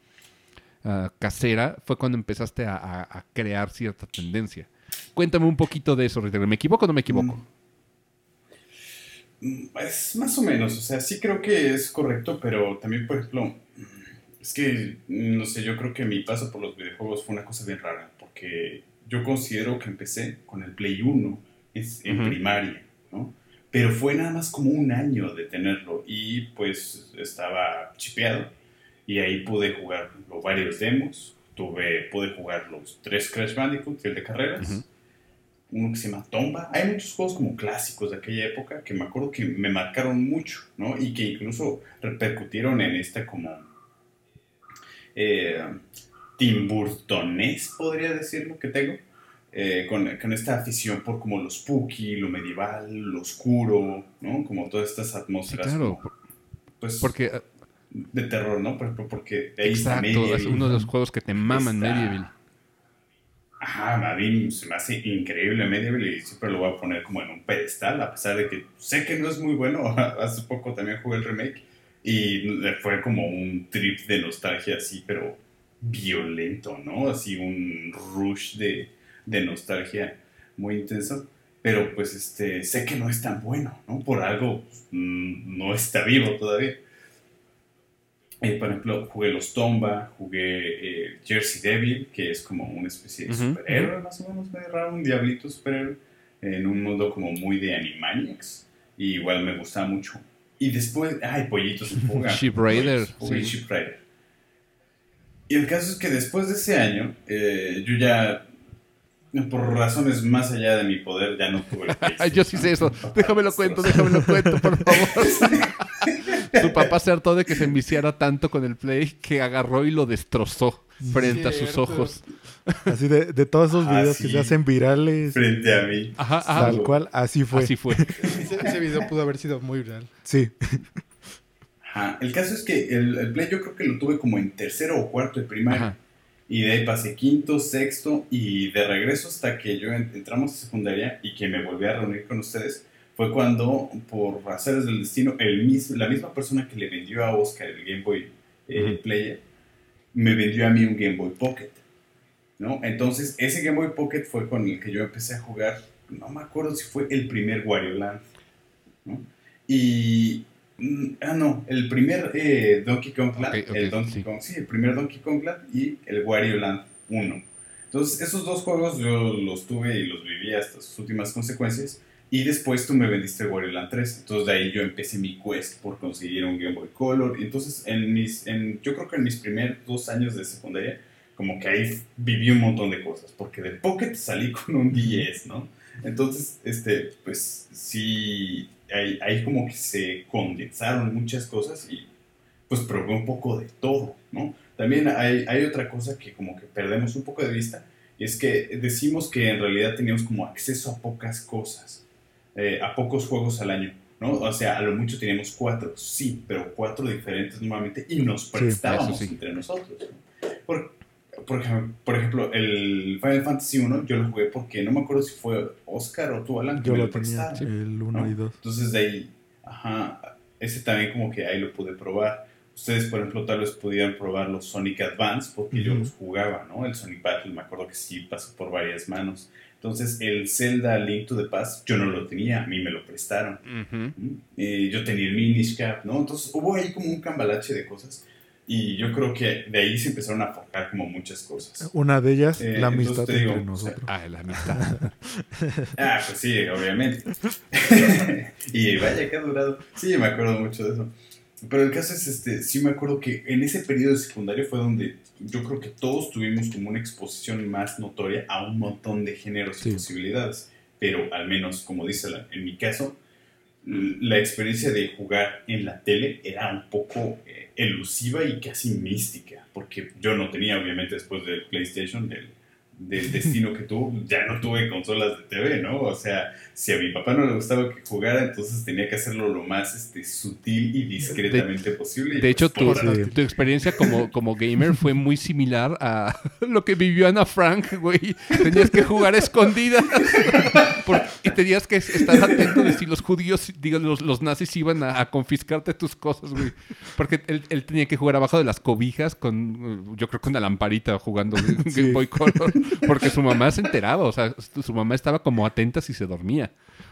ah, casera fue cuando empezaste a, a- a crear cierta tendencia. Cuéntame un poquito de eso, Ritalin. ¿Me equivoco o no me equivoco? Mm, Es más o menos, o sea, sí creo que es correcto, pero también, por ejemplo, es que, no sé, yo creo que mi paso por los videojuegos fue una cosa bien rara, porque yo considero que empecé con el Play 1 es- en primaria, ¿no? Pero fue nada más como un año de tenerlo y pues estaba chipeado y ahí pude jugar los varios demos, tuve, pude jugar los tres Crash Bandicoot, el de carreras. Uno que se llama Tomba. Hay muchos juegos como clásicos de aquella época que me acuerdo que me marcaron mucho, ¿no? Y que incluso repercutieron en esta como eh, Tim Burtonés, podría decirlo, que tengo. eh, con, con esta afición por como lo spooky, lo medieval, lo oscuro, ¿no? Como todas estas Sí, atmósferas. claro. como, pues, Porque, de terror, ¿no? Por ejemplo, porque de ahí está exacto, es Medieval. uno de los juegos que te maman, Está- Medieval. Ajá, a mí se me hace increíble Medieval y siempre lo voy a poner como en un pedestal, a pesar de que sé que no es muy bueno. Hace poco también jugué el remake y fue como un trip de nostalgia así, pero violento, ¿no? Así un rush de, de nostalgia muy intenso. Pero pues este, sé que no es tan bueno, ¿no? Por algo mm, no está vivo todavía. Eh, por ejemplo, jugué los Tomba, jugué eh, Jersey Devil, que es como una especie de superhéroe, más o menos, medio raro, un diablito superhéroe, en un mundo como muy de Animaniacs, y igual me gustaba mucho. Y después, ay, Pollitos en Fuga. Sheep Raider, Jugué sí. Sheep Raider. Y el caso es que después de ese año, eh, yo ya, por razones más allá de mi poder, ya no tuve el Ay, yo sí sé eso. Déjame lo cuento, déjame lo cuento, por favor. Su papá se hartó de que se enviciara tanto con el Play que agarró y lo destrozó frente a sus ojos. Así de, de todos esos Ah, videos que se hacen virales, Frente a mí. Ajá, ajá. tal cual, así fue. Así fue. Ese, ese video pudo haber sido muy real. Sí. Ajá. El caso es que el, el Play yo creo que lo tuve como en tercero o cuarto de primaria. Ajá. Y de ahí pasé quinto, sexto y de regreso hasta que yo en- entramos a secundaria y que me volví a reunir con ustedes fue cuando, por haceres del destino, el mis- la misma persona que le vendió a Oscar el Game Boy eh. Player me vendió a mí un Game Boy Pocket. ¿no? Entonces, ese Game Boy Pocket fue con el que yo empecé a jugar, no me acuerdo si fue el primer Wario Land, ¿no? Y, mm, ah, no, el primer eh, Donkey Kong Land, el Donkey sí. Kong, sí, el primer Donkey Kong Land y el Wario Land 1. Entonces, esos dos juegos yo los tuve y los viví hasta sus últimas consecuencias. Y después tú me vendiste Wario Land 3. Entonces, de ahí yo empecé mi quest por conseguir un Game Boy Color. Entonces, en mis, en, yo creo que en mis primeros dos años de secundaria, como que ahí viví un montón de cosas. Porque de Pocket salí con un 10, ¿no? Entonces, este, pues sí, ahí, ahí como que se condensaron muchas cosas y pues probé un poco de todo, ¿no? También hay, hay otra cosa que como que perdemos un poco de vista, y es que decimos que en realidad teníamos como acceso a pocas cosas, eh, a pocos juegos al año, ¿no? O sea, a lo mucho teníamos cuatro, sí, pero cuatro diferentes normalmente y nos prestábamos sí. entre nosotros. ¿no? Por, por, ejemplo, por ejemplo, el Final Fantasy 1 yo lo jugué porque no me acuerdo si fue Oscar o tú, Alan, que Yo me lo tenía, prestaron. el 1 ¿no? y 2. Entonces de ahí, ajá, ese también como que ahí lo pude probar. Ustedes, por ejemplo, tal vez pudieran probar los Sonic Advance porque yo los jugaba, ¿no? El Sonic Battle, me acuerdo que sí pasó por varias manos. Entonces, el Zelda Link to the Past, yo no lo tenía, a mí me lo prestaron. Ujú. ¿Mm? Eh, yo tenía el Minish Cap, ¿no? Entonces, hubo ahí como un cambalache de cosas. Y yo creo que de ahí se empezaron a forjar como muchas cosas. Una de ellas, Eh, la amistad digo, entre o sea, nosotros. Ah, la amistad. Ah, pues sí, obviamente. y vaya que ha durado. Sí, me acuerdo mucho de eso. Pero el caso es, este, sí me acuerdo que en ese periodo de secundario fue donde yo creo que todos tuvimos como una exposición más notoria a un montón de géneros Sí. y posibilidades. Pero al menos, como dice la- en mi caso, la experiencia de jugar en la tele era un poco eh, elusiva y casi mística. Porque yo no tenía, obviamente, después del PlayStation, del, del destino que tuvo, ya no tuve consolas de TV, ¿no? O sea, si a mi papá no le gustaba que jugara, entonces tenía que hacerlo lo más este, sutil y discretamente posible. y, De hecho, pues, tu, por- Sí. tu experiencia como, como gamer fue muy similar a lo que vivió Ana Frank, güey. Tenías que jugar a escondidas. Por- y tenías que estar atento de si los judíos, digo, los, los nazis iban a, a confiscarte tus cosas, güey. Porque él, él tenía que jugar abajo de las cobijas con, yo creo que una lamparita jugando Game. Boy Color. Porque su mamá se enteraba, o sea, su su mamá estaba como atenta si se dormía.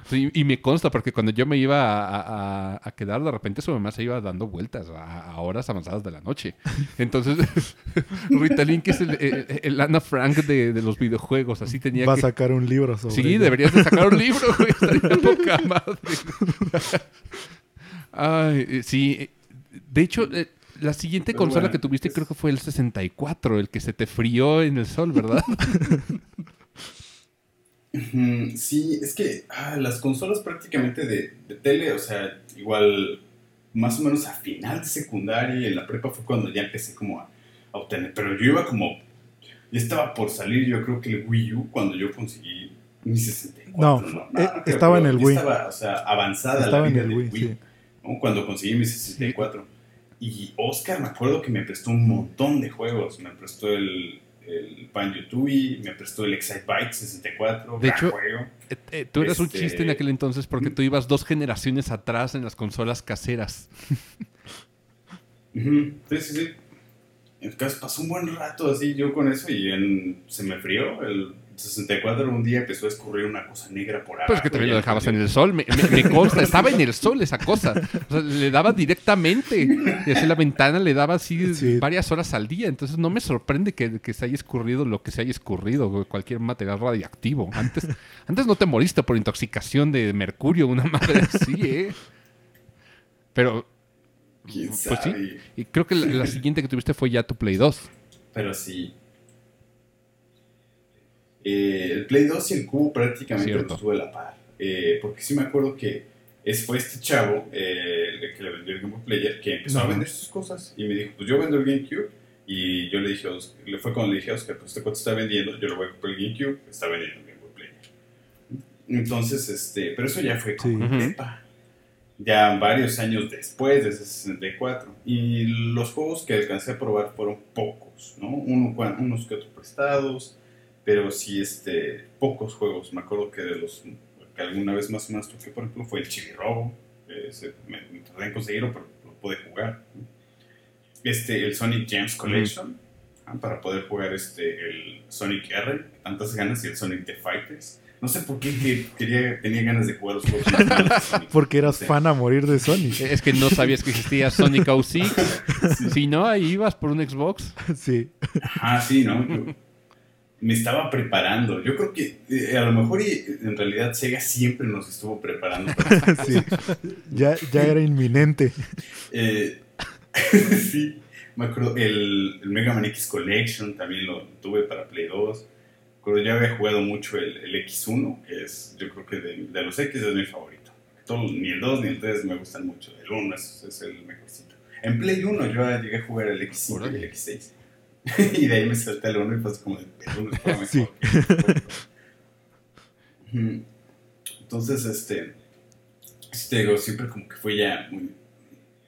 Sí, y me consta, porque cuando yo me iba a, a- a quedar, de repente su mamá se iba dando vueltas a, a horas avanzadas de la noche. Entonces, Rita Link es el, el, el Ana Frank de, de los videojuegos, así tenía Va a sacar un libro sobre Sí, ella. deberías de sacar un libro, güey, estaría poca madre. Ay, eh, sí. eh, De hecho, eh, la siguiente consola bueno, que tuviste es- creo que fue el 64, el que se te frió en el sol, ¿verdad? Sí, es que ah, las consolas prácticamente de, de tele, o sea, igual más o menos a final de secundaria y en la prepa fue cuando ya empecé como a, a obtener, pero yo iba como, ya estaba por salir yo creo que el Wii U cuando yo conseguí mi 64. No, no, eh, creo, estaba en el Wii. Estaba, o sea, avanzada Estaba la en vida el del Wii, Wii, sí. ¿no? Cuando conseguí mi 64. Y Oscar me acuerdo que me prestó un montón de juegos, me prestó el... El Banjo-Tooie, me prestó el Excite-Bike 64, De hecho, juego. Eh, eh, tú eras un Este- chiste en aquel entonces porque tú ibas dos generaciones atrás en las consolas caseras. Ujú, Sí, sí, sí. Entonces pasó un buen rato así yo con eso y en- se me frió. El 64 un día empezó a escurrir una cosa negra por abajo. Pues que también lo dejabas en el sol, me, me- me consta, estaba en el sol esa cosa. O sea, le daba directamente. Y así la ventana le daba así Sí. varias horas al día. Entonces no me sorprende que, que se haya escurrido lo que se haya escurrido, cualquier material radiactivo. Antes, antes no te moriste por intoxicación de mercurio, una madre así, ¿eh? Pero, ¿Quién pues sabe? sí. Y creo que la, la siguiente que tuviste fue ya tu Play 2. Pero sí. Eh, el Play 2 y el Cubo prácticamente Cierto. los tuve a la par. Eh, porque sí me acuerdo que es, fue este chavo eh, el que le vendió el Game Boy Player que empezó a vender sus cosas y me dijo, pues yo vendo el GameCube. Y yo le dije, a Oscar- le fue cuando le dije a Oscar, pues este cuate está vendiendo, yo lo voy a comprar el GameCube, está vendiendo el Game Boy Player. Entonces, este, pero eso ya fue como Sí. prepa. Ya varios años después de ese 64. Y los juegos que alcancé a probar fueron pocos, ¿no? Uno, unos que otros prestados, pero sí, este, pocos juegos. Me acuerdo que de los que alguna vez más o menos toqué, por ejemplo, fue el Chibi-Robo. Ese me, me tardé en conseguirlo, pero lo pude jugar. Este, el Sonic Gems Collection. ah, para poder jugar este, el Sonic R, tantas ganas, y el Sonic the Fighters. No sé por qué que- quería, tenía ganas de jugar los juegos. Porque eras Sí. fan a morir de Sonic. Es que no sabías que existía Sonic 06. Si no, ahí ibas por un Xbox. Sí. Ah, sí, ¿no? Me estaba preparando. Yo creo que eh, a lo mejor y, en realidad Sega siempre nos estuvo preparando. para- sí. Ya, ya era inminente. Eh, sí, me acuerdo. El, el Mega Man X Collection también lo tuve para Play 2. Pero ya había jugado mucho el, el X1, que es, yo creo que de, de los X es mi favorito. Todo- ni el 2 ni el 3 me gustan mucho. El 1 es, es el mejorcito. En Play 1 yo llegué a jugar el X5 y el X6. y de ahí me salté al 1 y pues como el 1 estaba mejor. Sí. el. Entonces, este, este, digo, siempre como que fue ya muy...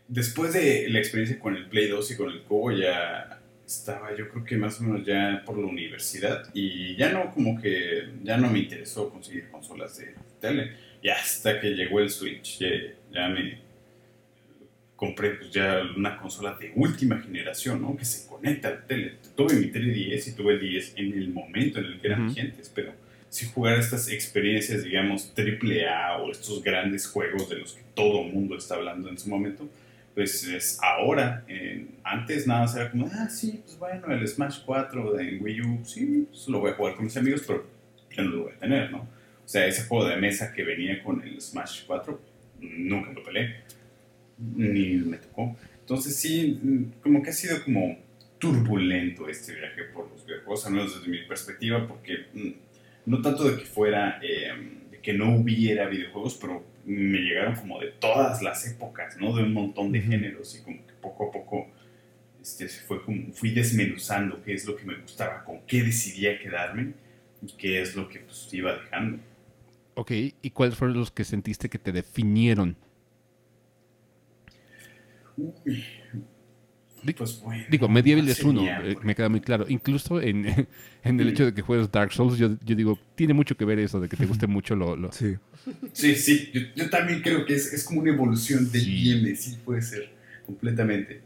Después de la experiencia con el Play 2 y con el Cubo ya estaba yo creo que más o menos ya por la universidad y ya no como que ya no me interesó conseguir consolas de tele y hasta que llegó el Switch ya, ya me compré pues ya una consola de última generación ¿no? que se conecta a la tele tuve mi tele 10 y tuve el 10 en el momento en el que eran Ujú. vigentes pero si jugar estas experiencias digamos triple A o estos grandes juegos de los que todo mundo está hablando en su momento pues es ahora. eh, antes nada más era como, ah, sí, pues bueno, el Smash 4 de Wii U, sí, pues lo voy a jugar con mis amigos, pero yo no lo voy a tener, ¿no? O sea, ese juego de mesa que venía con el Smash 4, nunca lo peleé, ni me tocó. Entonces sí, como que ha sido como turbulento este viaje por los videojuegos, al menos desde mi perspectiva, porque mm, no tanto de que fuera, eh, de que no hubiera videojuegos, pero me llegaron como de todas las épocas, ¿no? De un montón de géneros y como que poco a poco este, fue como, fui desmenuzando qué es lo que me gustaba, con qué decidía quedarme y qué es lo que pues, iba dejando. Ok, ¿y cuáles fueron los que sentiste que te definieron? Uy. Di- Pues bueno. Digo, Medieval ¿cuál es uno, eh, me queda muy claro. Incluso en, en el hecho de que juegues Dark Souls, yo, yo digo, tiene mucho que ver eso, de que te guste mucho lo... lo- Sí. Sí, sí, yo, yo también creo que es, es como una evolución del Sí. IM, sí puede ser, completamente.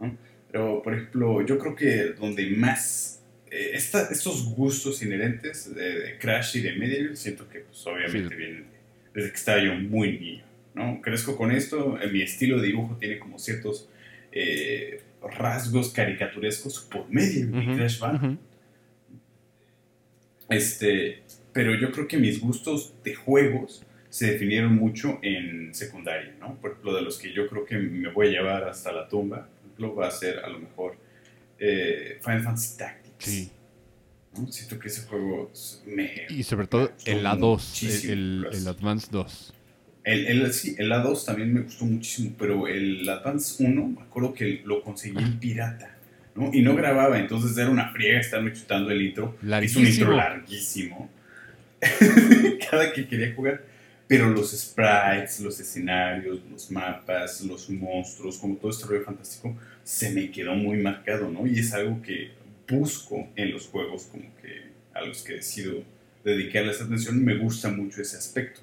¿no? Pero, por ejemplo, yo creo que donde más eh, esta- estos gustos inherentes de, de Crash y de Medieval, siento que pues obviamente Sí. vienen de- desde que estaba yo muy niño, ¿no? Crezco con esto, eh, mi estilo de dibujo tiene como ciertos eh, rasgos caricaturescos por Medieval y Ujú, Crash Band. Este, pero yo creo que mis gustos de juegos se definieron mucho en secundaria, ¿no? Por ejemplo, de los que yo creo que me voy a llevar hasta la tumba, por ejemplo, va a ser a lo mejor eh, Final Fantasy Tactics. Sí. ¿no? Siento que ese juego me... Y sobre todo me el A2, muchísimo, el, pues. el Advance 2. El, el- sí, el A2 también me gustó muchísimo, pero el Advance 1, me acuerdo que lo conseguí en pirata, ¿no? Y no grababa, entonces era una friega estarme chutando el intro. Es un intro Larguísimo. larguísimo. Cada que quería jugar. Pero los sprites, los escenarios, los mapas, los monstruos, como todo este rollo fantástico, se me quedó muy marcado, ¿no? Y es algo que busco en los juegos, como que a los que decido dedicarles atención, me gusta mucho ese aspecto.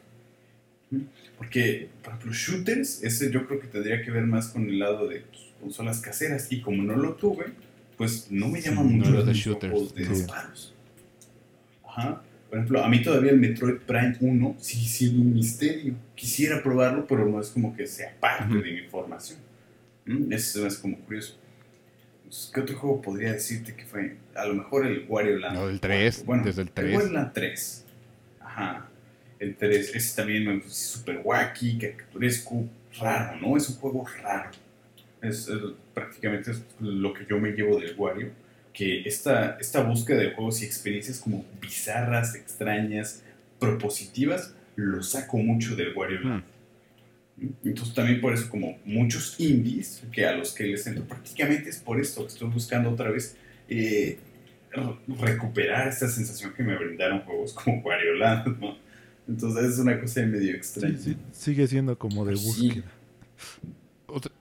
Porque, por ejemplo, shooters, ese yo creo que tendría que ver más con el lado de consolas caseras. Y como no lo tuve, pues no me llama Sí, mucho no eres de shooters, de disparos. Ajá. Por ejemplo, a mí todavía el Metroid Prime 1 sigue siendo un misterio. Quisiera probarlo, pero no es como que sea parte Ujú. de mi formación. ¿Mm? Eso es como curioso. ¿Qué otro juego podría decirte que fue? A lo mejor el Wario Land. No, el 3, Bueno, desde el El 3. Wario Land 3. Ajá. El 3. Ese también me. Súper wacky, caricaturesco, raro, ¿no? Es un juego raro. Es, es prácticamente es lo que yo me llevo del Wario. Que esta, esta búsqueda de juegos y experiencias como bizarras, extrañas, propositivas, lo saco mucho del Wario Land. Entonces también por eso como muchos indies que a los que les entro prácticamente es por esto que estoy buscando otra vez eh, re- recuperar esta sensación que me brindaron juegos como Wario Land, ¿no? Entonces es una cosa medio extraña. Sí, sí, sigue siendo como de Sí. búsqueda. O sea,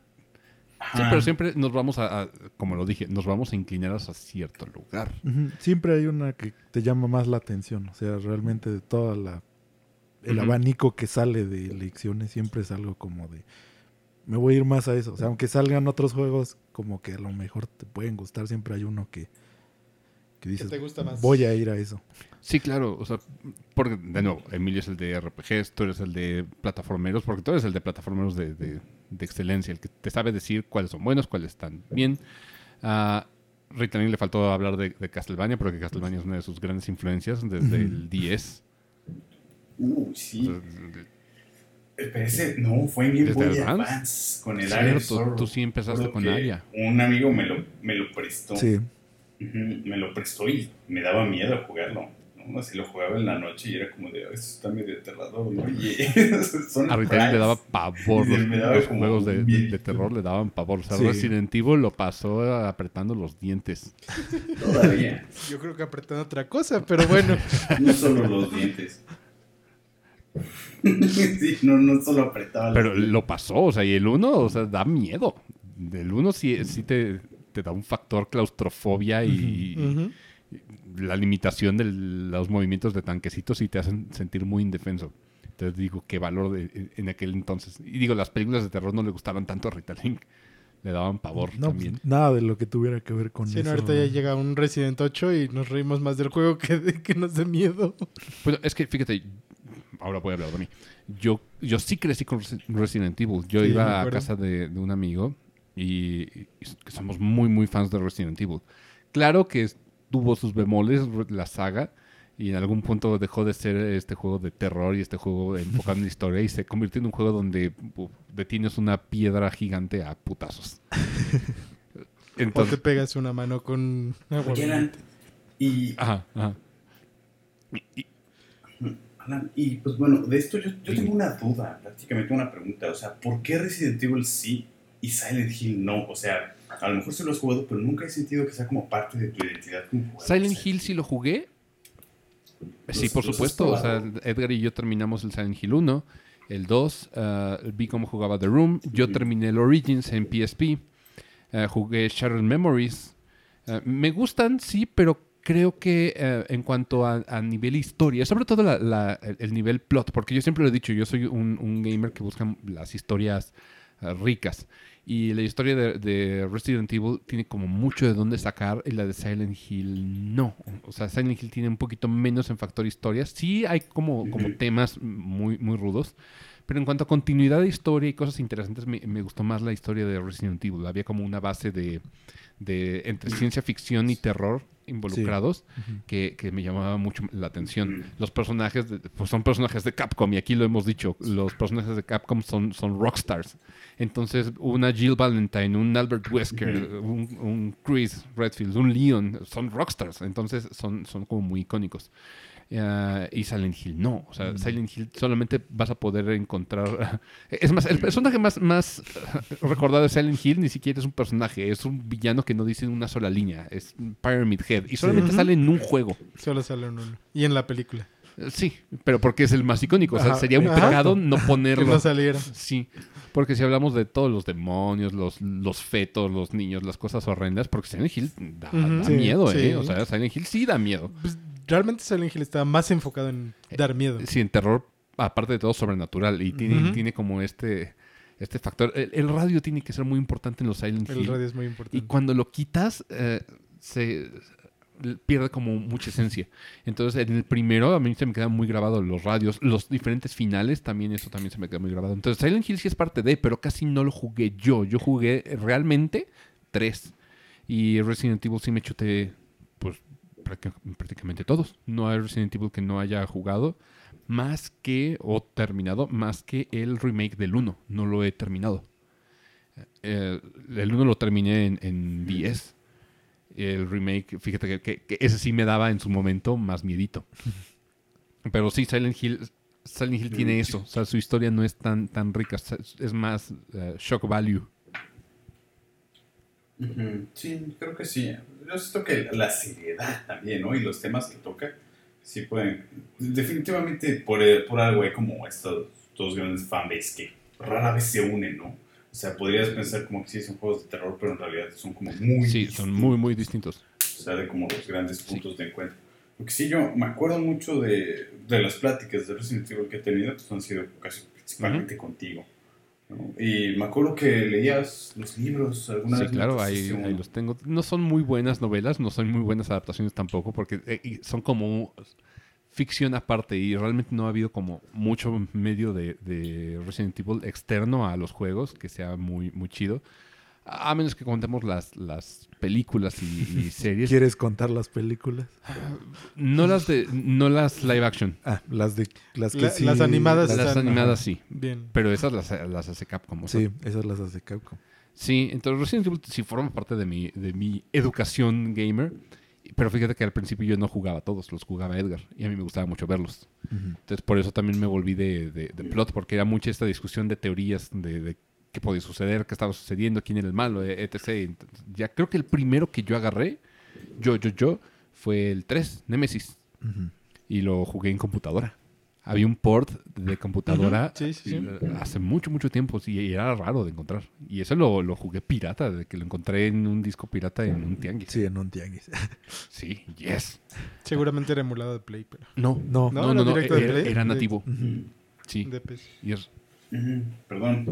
Ajá. sí, pero siempre nos vamos a, a- como lo dije, nos vamos a inclinar hacia cierto lugar. Siempre hay una que te llama más la atención. O sea, realmente de toda la el abanico que sale de elecciones siempre es algo como de me voy a ir más a eso. O sea, aunque salgan otros juegos, como que a lo mejor te pueden gustar, siempre hay uno que, que ¿Qué dices, te gusta más? voy a ir a eso. Sí, claro. O sea, porque, de nuevo, Emilio es el de RPGs, tú eres el de plataformeros, porque tú eres el de plataformeros de, de- de excelencia, el que te sabe decir cuáles son buenos, cuáles están bien. A Ritalin le faltó hablar de, de Castlevania, porque Castlevania es una de sus grandes influencias desde el 10. Uh, O sí. sea, Pero ese, no, fue en Game ¿Desde Boy Advance? Advance, con el Aria Sorrow. tú sí empezaste Recuerdo con Aria. Un amigo me lo, me lo prestó. Sí. Me lo prestó y me daba miedo jugarlo. ¿No? Así lo jugaba en la noche y era como de, "Ay, esto está medio aterrador, ¿no? Y son A Ritalin le daba pavor. Los, daba juegos de, de- miedo. de terror le daban pavor. O sea, Sí. Resident Evil lo pasó apretando los dientes. Todavía. Yo creo que apretando otra cosa, pero bueno. No solo los dientes. sí, no, no solo apretaba los Pero dientes. lo pasó, o sea, y el 1, o sea, da miedo. El 1 sí, sí te, te da un factor claustrofobia y la limitación de los movimientos de tanquecitos sí te hacen sentir muy indefenso. Entonces digo, qué valor de- en- en aquel entonces. Y digo, las películas de terror no le gustaban tanto a Rita Link. Le daban pavor No, también. pues, nada de lo que tuviera que ver con Sí, eso. no, ahorita ya llega un Resident 8 y nos reímos más del juego que de que nos dé miedo. Pues es que fíjate, ahora voy a hablar de mí. Yo, yo sí crecí con Resi- Resident Evil. Yo Sí, iba a casa de, de un amigo y, y que somos muy, muy fans de Resident Evil. Claro que es- tuvo sus bemoles la saga y en algún punto dejó de ser este juego de terror y este juego enfocado en la historia y se convirtió en un juego donde uf, detienes una piedra gigante a putazos. O te Entonces, pegas una mano con agua. Y, ajá, ajá. Y- y- Alan, y pues bueno, de esto yo, yo tengo una duda, prácticamente una pregunta. O sea, ¿por qué Resident Evil sí y Silent Hill no? O sea, a lo mejor se lo has jugado, pero nunca he sentido que sea como parte de tu identidad como jugador. Silent Hill sí lo jugué. Sí, Los- por los supuesto. O sea. Edgar y yo terminamos el Silent Hill 1, el 2, ah, vi cómo jugaba The Room, yo terminé el Origins en PSP, ah, jugué Shattered Memories. Ah, me gustan, sí, pero creo que eh, en cuanto a, a nivel historia, sobre todo la- la- el, el nivel plot, porque yo siempre lo he dicho, yo soy un, un gamer que busca las historias ricas. Y la historia de, de Resident Evil tiene como mucho de dónde sacar y la de Silent Hill no. O sea, Silent Hill tiene un poquito menos en factor historia. Sí hay como, como temas muy, muy rudos. Pero en cuanto a continuidad de historia y cosas interesantes, me, me gustó más la historia de Resident Evil. Había como una base de, de entre ciencia ficción y terror involucrados que, que me llamaba mucho la atención. Los personajes de- pues son personajes de Capcom y aquí lo hemos dicho, los personajes de Capcom son, son rockstars. Entonces una Jill Valentine, un Albert Wesker, un, un Chris Redfield, un Leon, son rockstars. Entonces son, son como muy icónicos. Eh, y Silent Hill no. O sea, Silent Hill solamente vas a poder encontrar. Es más, el personaje más, más recordado de Silent Hill ni siquiera es un personaje, es un villano que no dice una sola línea. Es Pyramid Head. Y solamente sale en un juego. Solo sale en uno. Y en la película. Eh, Sí, pero porque es el más icónico. O sea, Ajá, sería un ajá. pecado no Que ponerlo. no saliera. Sí, porque si hablamos de todos los demonios, los, los fetos, los niños, las cosas horrendas, porque Silent Hill da, Ujú. da Sí, miedo, sí. ¿eh? O sea, Silent Hill sí da miedo. Pues, realmente Silent Hill estaba más enfocado en dar miedo. Sí, en terror, aparte de todo sobrenatural. Y tiene, tiene como este, este factor. El, el radio tiene que ser muy importante en los Silent El Hill. radio es muy Y importante. cuando lo quitas, eh, se pierde como mucha esencia. Entonces, en el primero a mí se me quedan muy grabados los radios, los diferentes finales también, eso también se me queda muy grabado. Entonces, Silent Hill sí es parte de, pero casi no lo jugué yo. Yo jugué realmente tres. Y Resident Evil sí me chuté, prácticamente todos. No hay Resident Evil que no haya jugado más que, o terminado, más que el remake del 1. No lo he terminado. Eh, el 1 lo terminé en, en 10. El remake, fíjate que, que- que ese sí me daba en su momento más miedito. Pero sí, Silent Hill, Silent Hill tiene eso. O sea, su historia no es tan, tan rica. Es es más eh, shock value. Ujú, Sí, creo que sí. Yo siento que la seriedad también, ¿no? Y los temas que toca, sí pueden. Definitivamente por, eh, por algo hay como estos dos grandes fanbase que rara vez se unen, ¿no? O sea, podrías pensar como que sí son juegos de terror, pero en realidad son como muy. Sí, son muy, muy distintos. O sea, de como los grandes puntos de encuentro. Porque sí, yo me acuerdo mucho de, de las pláticas de Resident Evil que he tenido, pues han sido casi principalmente contigo. ¿No? Y me acuerdo que leías los libros alguna Sí, vez. me claro, ahí, los tengo. No son muy buenas novelas, no son muy buenas adaptaciones tampoco, porque eh, son como ficción aparte y realmente no ha habido como mucho medio de, de Resident Evil externo a los juegos que sea muy, muy chido. A menos que contemos las, las películas y, y series. ¿Quieres contar las películas? No las de, no las live action. Ah, las de las que La- sí. las animadas Las están- animadas sí. Bien. Pero esas las, las hace Capcom. o sea, Sí, esas las hace Capcom. Sí, entonces Resident Evil sí forma parte de mi, de mi educación gamer. Pero fíjate que al principio yo no jugaba todos, los jugaba Edgar. Y a mí me gustaba mucho verlos. Entonces por eso también me volví de, de- de plot, porque era mucha esta discusión de teorías de, de qué podía suceder, qué estaba sucediendo, quién era el malo, e- etc. Entonces, ya creo que el primero que yo agarré, yo, yo, yo, fue el 3, Nemesis. Y lo jugué en computadora. Había un port de computadora Ujú, sí, sí, sí. eh, hace mucho, mucho tiempo. Sí, y era raro de encontrar. Y eso lo, lo jugué pirata, de que lo encontré en un disco pirata en un tianguis. Sí, en un tianguis. Sí, yes. Seguramente era emulado de Play, pero. No, No, no, No, no, era no, era, nativo. Sí. De PC. Y es- Ujú, Perdón.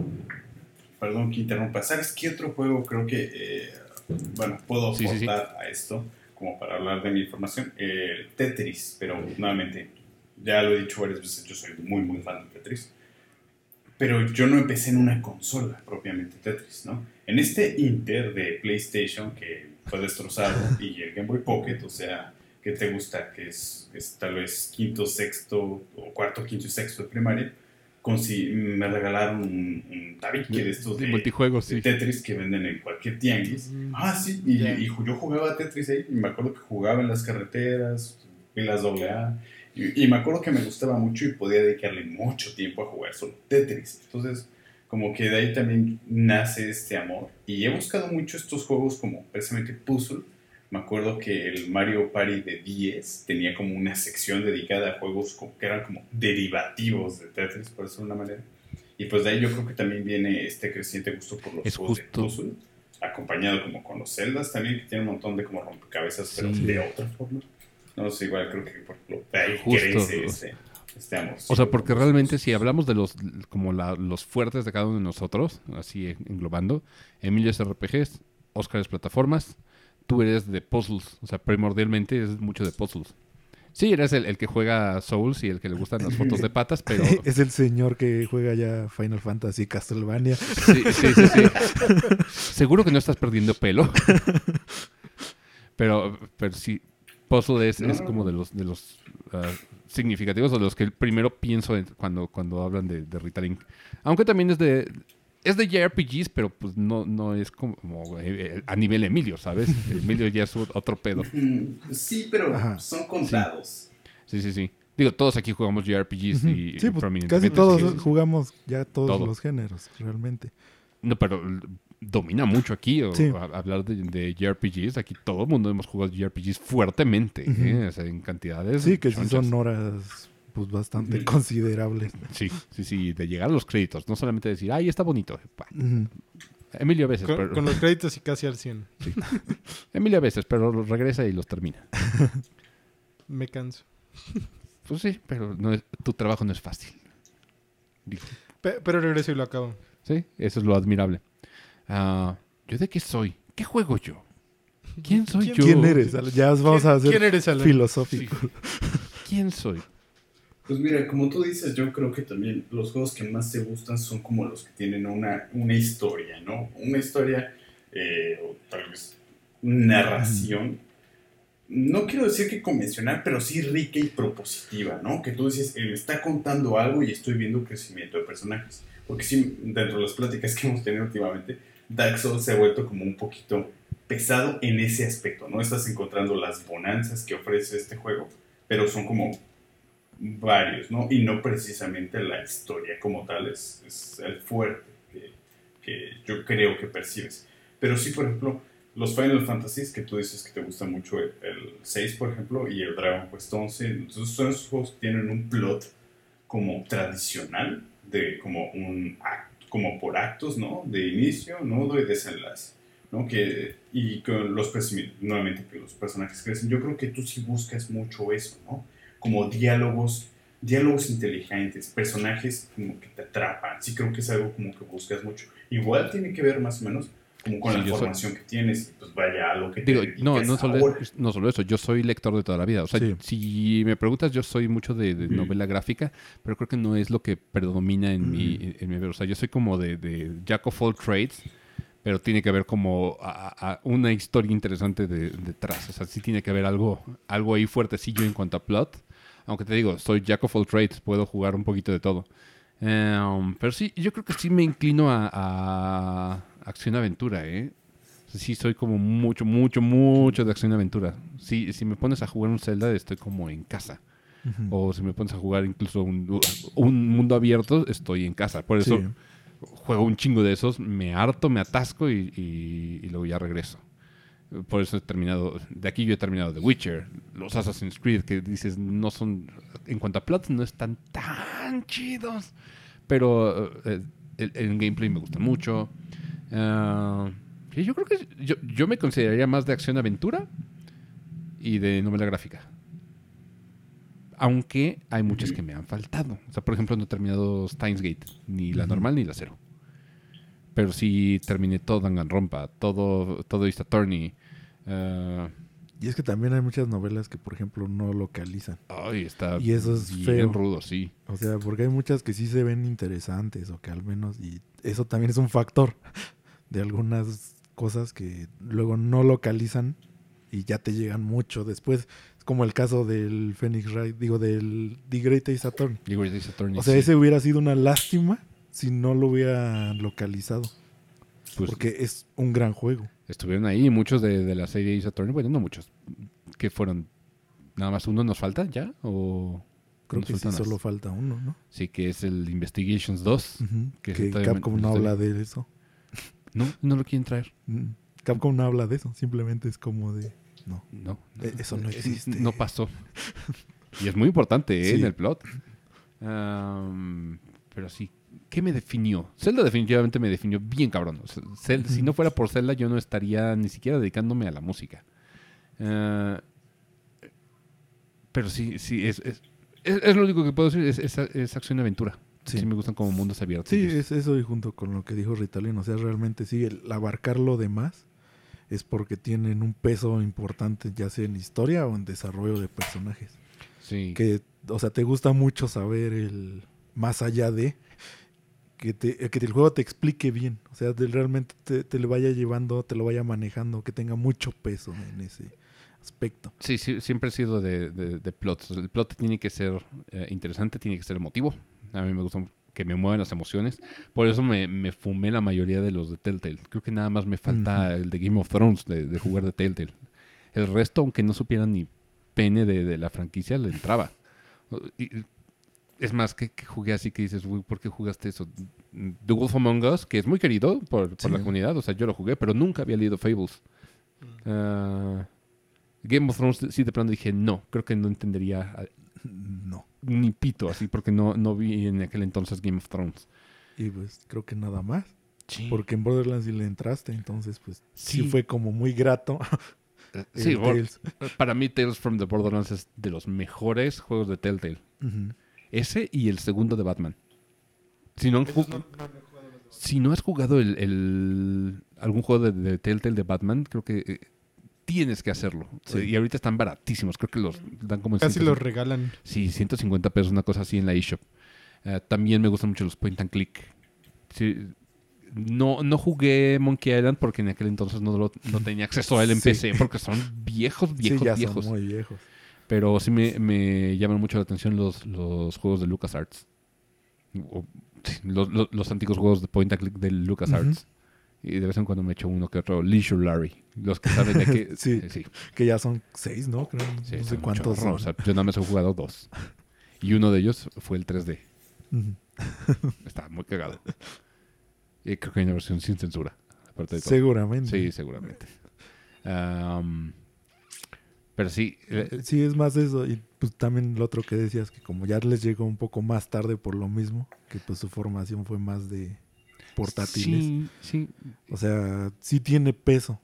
Perdón que interrumpa. ¿Sabes qué otro juego creo que, eh, bueno, puedo Sí, sí, sí. aportar a esto como para hablar de mi información? Eh, Tetris, pero nuevamente, ya lo he dicho varias veces, yo soy muy, muy fan de Tetris. Pero yo no empecé en una consola propiamente Tetris, ¿no? En este Inter de PlayStation que fue destrozado y el Game Boy Pocket, o sea, ¿qué te gusta? Que es, es tal vez quinto, sexto, o cuarto, quinto y sexto de primaria. Consi- me regalaron un, un tabique de estos de de, multijuegos, de sí. Tetris que venden en cualquier tianguis. Mm. Ah, sí, y, Ya. y yo jugaba a Tetris ahí, y me acuerdo que jugaba en las carreteras, en las AA, y, y me acuerdo que me gustaba mucho y podía dedicarle mucho tiempo a jugar solo Tetris. Entonces, como que de ahí también nace este amor. Y he buscado mucho estos juegos como precisamente puzzle. Me acuerdo que el Mario Party de 10 tenía como una sección dedicada a juegos que eran como derivativos de Tetris, por decirlo de una manera. Y pues de ahí yo creo que también viene este creciente gusto por los Es juegos justo. de puzzle, acompañado como con los Zeldas también, que tienen un montón de como rompecabezas, pero Sí. de otra forma. No sé, igual creo que por ejemplo, de ahí Justo. crece este amor. O sea, porque realmente si hablamos de los como la- los fuertes de cada uno de nosotros, así en- englobando, Emilio es RPGs, Oscar es plataformas, tú eres de puzzles, o sea, primordialmente es mucho de puzzles. Sí, eres el, el que juega Souls y el que le gustan las fotos de patas, pero es el señor que juega ya Final Fantasy Castlevania. sí, sí, sí, sí. Seguro que no estás perdiendo pelo. Pero, pero sí, puzzle es, es como de los de los ah, significativos o de los que primero pienso en- cuando, cuando hablan de, de Rita Link. Aunque también es de es de JRPGs, pero pues no, no es como eh, eh, a nivel Emilio, ¿sabes? Emilio ya es otro pedo. Mm, Sí, pero Ajá. son contados. Sí, sí, sí. Digo, todos aquí jugamos JRPGs y, Sí, pues, casi todos sí. jugamos ya todos Todo. los géneros, realmente. No, pero domina mucho aquí o, Sí. a- hablar de, de JRPGs. Aquí todo el mundo hemos jugado JRPGs fuertemente. ¿eh? O sea, en cantidades. Sí, que son horas pues bastante considerables. Sí, sí, sí, de llegar a los créditos. No solamente decir, ay, está bonito. Emilio a veces, Con, pero, con los créditos y casi al 100. Emilio a veces, pero los regresa y los termina. Me canso. Pues sí, pero no es- tu trabajo no es fácil. Pe- pero regreso y lo acabo. Sí, eso es lo admirable. Ah, ¿Yo de qué soy? ¿Qué juego yo? ¿Quién soy yo? ¿Quién eres? Ya vamos ¿Quién- a hacer quién filosófico. ¿Quién soy? Pues mira, como tú dices, yo creo que también los juegos que más te gustan son como los que tienen una, una historia, ¿no? Una historia, eh, o tal vez narración. No quiero decir que convencional, pero sí rica y propositiva, ¿no? Que tú dices, eh, está contando algo y estoy viendo crecimiento de personajes. Porque sí, dentro de las pláticas que hemos tenido últimamente, Dark Souls se ha vuelto como un poquito pesado en ese aspecto, ¿no? Estás encontrando las bonanzas que ofrece este juego, pero son como varios, ¿no? Y no precisamente la historia como tal es, el fuerte que, yo creo que percibes. Pero sí, por ejemplo, los Final Fantasies que tú dices que te gusta mucho, el, el 6, por ejemplo, y el Dragon Quest 11, entonces son esos juegos que tienen un plot como tradicional, de como un acto, como por actos, ¿no? De inicio, nudo y desenlace. ¿no? Que, y con los nuevamente que los personajes crecen. Yo creo que tú sí buscas mucho eso, ¿no? Como diálogos diálogos inteligentes, personajes como que te atrapan. Sí creo que es algo como que buscas mucho. Igual tiene que ver más o menos como con Sí, la soy- información que tienes. y Pues vaya, algo que Digo, te no, no solo, ahora. no solo eso, yo soy lector de toda la vida. O sea, Sí. si me preguntas, yo soy mucho de, de novela gráfica, pero creo que no es lo que predomina en, mi, en mi ver. O sea, yo soy como de, de Jack of all trades, pero tiene que haber como a- a una historia interesante de- detrás. O sea, sí tiene que haber algo, algo ahí fuertecillo en cuanto a plot. Aunque te digo, soy Jack of all trades, puedo jugar un poquito de todo. Em, pero sí, yo creo que sí me inclino a, a acción-aventura, ¿eh? Sí, soy como mucho, mucho, mucho de acción-aventura. Sí, si me pones a jugar un Zelda, estoy como en casa. O si me pones a jugar incluso un, un mundo abierto, estoy en casa. Por eso Sí. juego un chingo de esos, me harto, me atasco y, y- y luego ya regreso. Por eso he terminado, de aquí yo he terminado The Witcher, los Assassin's Creed, que dices, no son, en cuanto a plots, no están tan chidos, pero eh, el, el gameplay me gusta mucho. Ah, sí, yo creo que yo, yo me consideraría más de acción-aventura y de novela gráfica. Aunque hay muchas que me han faltado. O sea, por ejemplo, no he terminado Steins Gate, ni la normal ni la cero. Pero sí terminé todo Danganronpa, todo, todo East Attorney. Ah, Y es que también hay muchas novelas que, por ejemplo, no localizan. ay, está Y eso es bien feo. rudo, sí. O sea, porque hay muchas que sí se ven interesantes o que al menos... Y eso también es un factor de algunas cosas que luego no localizan y ya te llegan mucho después. Es como el caso del Phoenix Wright, digo, del The Great Ace Attorney. Digo, Ace Attorney, O sea, sí. ese hubiera sido una lástima si no lo hubiera localizado. Pues, porque es un gran juego. estuvieron ahí muchos de, de la serie Ace Attorney. Bueno, no muchos. que fueron? ¿Nada más uno nos falta ya? ¿O Creo que sí, solo falta uno, ¿no? Sí, que es el Investigations 2. Ujú, Que Capcom no habla de eso. No, no lo quieren traer. Mm, Capcom no habla de eso. Simplemente es como de... No. No. Eh, eso no existe. No pasó. Y es muy importante ¿eh? Sí. en el plot. Pero sí, ¿qué me definió? Zelda definitivamente me definió bien cabrón. Si no fuera por Zelda, yo no estaría ni siquiera dedicándome a la música. Ah, pero sí, sí, es, es, es- es lo único que puedo decir, es, es, es acción-aventura. Sí. Sí. me gustan como mundos abiertos. Sí, es eso y junto con lo que dijo Ritalin, o sea, realmente sí, el abarcar lo demás es porque tienen un peso importante, ya sea en historia o en desarrollo de personajes. Sí. Que, o sea, te gusta mucho saber el más allá de que, te, que el juego te explique bien, o sea, de- realmente te, te le vaya llevando, te lo vaya manejando, que tenga mucho peso en ese aspecto. Sí, sí, siempre he sido de, de, de plots. El plot tiene que ser eh, interesante, tiene que ser emotivo. A mí me gusta que me muevan las emociones. Por eso me, me fumé la mayoría de los de Telltale. Creo que nada más me falta el de Game of Thrones, de, de jugar de Telltale. El resto, aunque no supiera ni pene de, de la franquicia, le entraba. Y- es más, que, que jugué así que dices, "Uy, ¿por qué jugaste eso? The Wolf Among Us, que es muy querido por, por Sí. la comunidad, o sea, yo lo jugué, pero nunca había leído Fables. Ah, Game of Thrones, sí, de plano dije, no, creo que no entendería No. ni pito así, porque no, no vi en aquel entonces Game of Thrones. Y pues creo que nada más. Sí, Porque en Borderlands sí le entraste, entonces pues sí, Sí. fue como muy grato. sí el Bor- Tales. para mí Tales from the Borderlands es de los mejores juegos de Telltale. Ujú. Ese y el segundo de Batman. Si no, han ju- si no has jugado el, el- algún juego de, de Telltale de Batman, creo que eh, tienes que hacerlo. Sí. Y ahorita están baratísimos. Creo que los dan como en Casi 150 los regalan. Sí, 150 pesos, una cosa así en la eShop. Eh, también me gustan mucho los point and click. Sí, no, no jugué Monkey Island porque en aquel entonces no, lo- no tenía acceso a él en Sí. PC porque son viejos, viejos, sí, ya viejos. son muy viejos. Pero sí me, me llaman mucho la atención los, los juegos de LucasArts. O- los, los- los antiguos juegos de point and click de LucasArts. Y de vez en cuando me echo uno que otro. Leisure Larry. Los que saben de qué. Sí. eh, sí. Que ya son seis, ¿no? Creo, Sí, no sé cuántos son. O sea, yo nada más he jugado dos. Y uno de ellos fue el 3D. Ujú. Está muy cagado. Y creo que hay una versión sin censura. Aparte de todo. Seguramente. Sí, seguramente. Am, pero sí. eh, Sí, es más eso. Y pues también lo otro que decías, que como ya les llegó un poco más tarde por lo mismo, que pues su formación fue más de portátiles. Sí, sí. O sea, sí tiene peso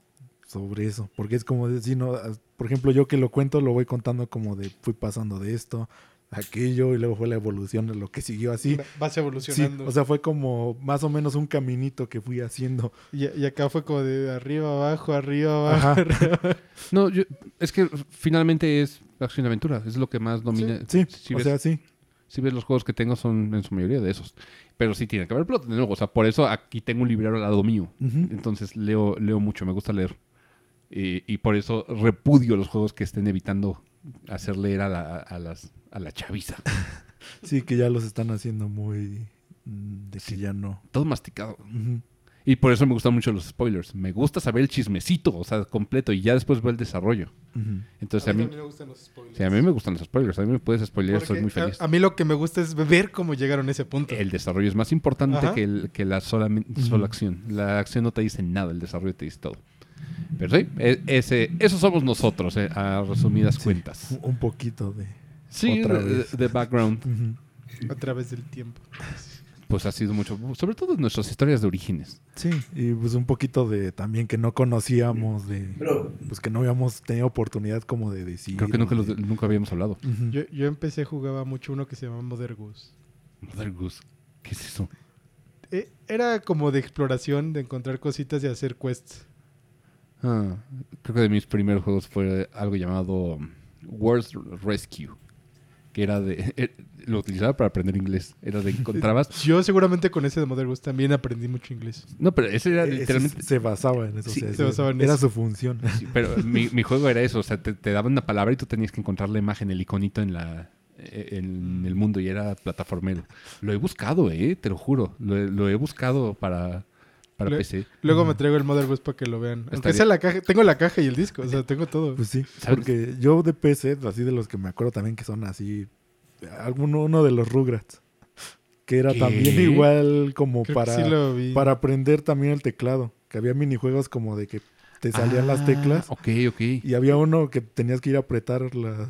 sobre eso. Porque es como decir, no, ah, por ejemplo, yo que lo cuento, lo voy contando como de fui pasando de esto aquello y luego fue la evolución de lo que siguió así. Vas Sí, evolucionando. o sea, fue como más o menos un caminito que fui haciendo. y, y acá fue como de arriba, abajo, arriba, abajo. Arriba. No, yo- es que finalmente es acción y aventura. Es lo que más domina. Sí, Si o ves, sea, sí. si ves los juegos que tengo son en su mayoría de esos. Pero sí tiene que haber plot. De nuevo, o sea, por eso aquí tengo un librero al lado mío. Entonces leo, leo mucho, me gusta leer. Y, y por eso repudio los juegos que estén evitando hacer leer a la, a las, a la chaviza. Sí, que ya los están haciendo muy... mm, De que Sí. ya no. Todo masticado. Y por eso me gustan mucho los spoilers. Me gusta saber el chismecito, o sea, completo, y ya después veo el desarrollo. Entonces a mí, también me gustan los spoilers. sí, a mí me gustan los spoilers. A mí me puedes spoiler, soy muy feliz. A, a mí lo que me gusta es ver cómo llegaron a ese punto. El desarrollo es más importante que, el- que la sola, sola acción. La acción no te dice nada, el desarrollo te dice todo. Pero sí, e- ese, esos somos nosotros, eh, a resumidas cuentas. Un- poquito de... Sí, Otra de, vez. de background. A través del tiempo. pues ha sido mucho, sobre todo nuestras historias de orígenes. Sí, y pues un poquito de también que no conocíamos, de Pero pues que no habíamos tenido oportunidad como de decir. Creo que nunca, los- nunca habíamos hablado. Yo, yo empecé, jugaba mucho uno que se llama Mother Goose. Mother Goose, ¿qué es eso? Eh, Era como de exploración, de encontrar cositas y hacer quests. Ah, creo que de mis primeros juegos fue algo llamado World Rescue, que era de... eh, lo utilizaba para aprender inglés. Era de encontrabas... Yo seguramente con ese de Mother Goose también aprendí mucho inglés. No, pero ese era Ese literalmente... se basaba en eso. Sí, o sea, se basaba en era eso. su función. Sí, pero mi, mi juego era eso, o sea, te, te daban una palabra y tú tenías que encontrar la imagen, el iconito en la eh, en el mundo y era plataformero. Lo he buscado, eh, te lo juro, lo he buscado para, para Le- PC. Luego me traigo el Mother Goose para que lo vean. Aunque Estaría- sea la caja, tengo la caja y el disco, o sea, tengo todo. Pues sí, ¿Sabes? porque yo de PC, así de los que me acuerdo también que son así, alguno uno de los Rugrats, que era ¿Qué? también igual como Creo para, sí para aprender también el teclado, que había minijuegos como de que te salían las Ah, teclas Ok, ok. y había uno que tenías que ir a apretar las,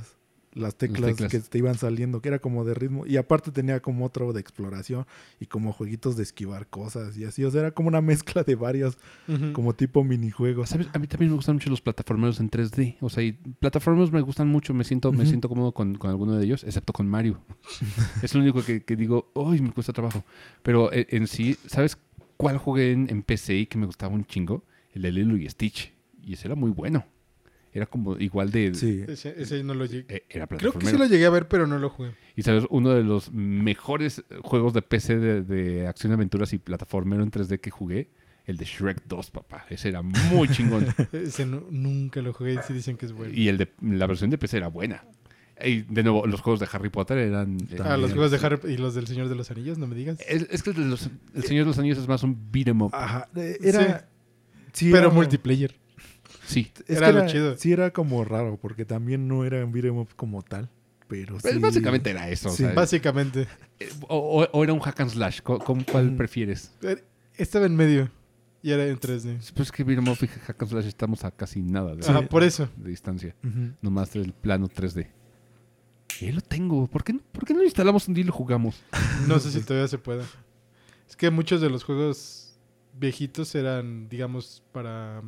las teclas, teclas. que te iban saliendo, que era como de ritmo, y aparte tenía como otro de exploración y como jueguitos de esquivar cosas y así, o sea, era como una mezcla de varios, como tipo minijuegos. ¿Sabes? A mí también me gustan mucho los plataformeros en 3D. O sea, y plataformeros me gustan mucho. Me siento, me siento cómodo con, con alguno de ellos, excepto con Mario. es lo único que, que digo, ¡ay, me cuesta trabajo! Pero eh, en sí, ¿sabes cuál jugué en, en PC y que me gustaba un chingo? El de Lilo y Stitch. Y ese era muy bueno. Era como igual de... Sí, Ese, ese no lo llegué. eh, era Creo que sí lo llegué a ver, pero no lo jugué. Y sabes, uno de los mejores juegos de PC de, de acción aventuras y plataformero en 3D que jugué, el de Shrek 2, papá. Ese era muy chingón. Ese no- nunca lo jugué y sí dicen que es bueno. y el de la versión de PC era buena. Y de nuevo, los juegos de Harry Potter eran... eh, Ah, los juegos de Harry y los del Señor de los Anillos, no me digas. Es, es que el, de los- el Señor de los Anillos es más un beat 'em up. Ajá, eh, era... sí pero era- multiplayer. Sí. Es Era que lo chido. Sí, era como raro, porque también no era un beat'em up como tal. Pero Pues sí. básicamente era eso. o Sí. sea, Básicamente. eh, o, o- o era un hack and slash. ¿Cu- cu- ¿Cuál Mm. prefieres? Eh, Estaba en medio. Y era en 3D. Pues que beat up y hack and slash estamos a casi nada de, Ajá, por eso. de distancia. Nomás el plano 3D. Y ahí lo tengo. ¿Por qué no, por qué no lo instalamos un día y lo jugamos? No sé si todavía se pueda. Es que muchos de los juegos viejitos eran, digamos, para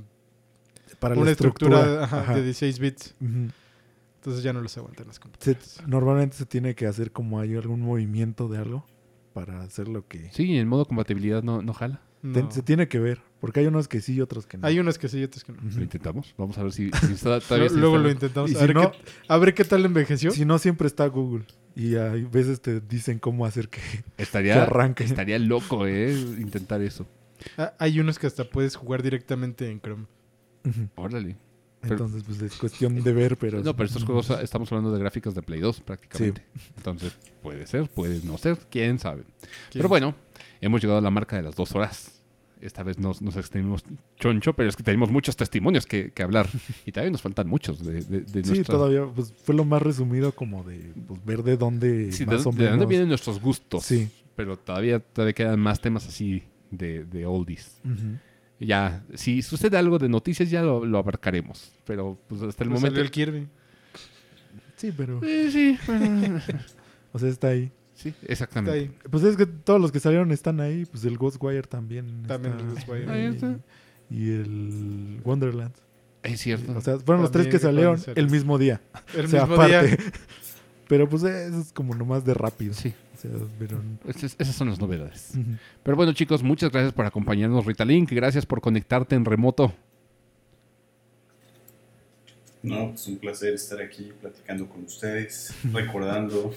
Para una la estructura, estructura, ajá, ajá. de 16 bits. Entonces ya no los aguantan las Se- computadoras. normalmente se tiene que hacer como hay algún movimiento de algo para hacer lo que... Sí, en modo compatibilidad no, no jala. No. se tiene que ver, porque hay unos que sí y otros que no. Hay unos que sí y otros que no. Lo intentamos. Vamos a ver si, si está- todavía se Luego lo intentamos. A si ver, no- qué, a ver qué tal envejeció. Si no, siempre está Google. Y hay veces te dicen cómo hacer que, que Estaría, arranque. estaría loco, ¿eh? Intentar eso. Ah, Hay unos que hasta puedes jugar directamente en Chrome. Órale. Entonces, pues es cuestión de ver, pero... No, pero estos juegos estamos hablando de gráficos de Play 2 prácticamente. Entonces, puede ser, puede no ser, quién sabe. Pero bueno, hemos llegado a la marca de las dos horas. Esta vez nos, nos extendimos choncho, pero es que tenemos muchos testimonios que, que hablar. Y todavía nos faltan muchos de, de, de Sí, nuestra- todavía pues, fue lo más resumido como de pues, ver de dónde Sí, de, dónde vienen nuestros gustos. Sí. Pero todavía, todavía quedan más temas así de, de oldies. Ya, si sucede algo de noticias, ya lo, lo abarcaremos. Pero pues hasta el Pues momento. salió el Kirby. Sí, pero... Sí, bueno, O sea, está ahí. sí, Está exactamente. ahí. Pues es que todos los que salieron están ahí. Pues el Ghostwire también. También está el Ghostwire. Ahí está. Y el Wonderland. Es cierto. O sea, fueron los tres que salieron el mismo día. El o sea, mismo día. Pero pues eso es como nomás de rápido. Sí. Pero... Esas, son las novedades. Pero bueno, chicos, muchas gracias por acompañarnos, Rita Link. Gracias por conectarte en remoto. No, pues un placer estar aquí platicando con ustedes, recordando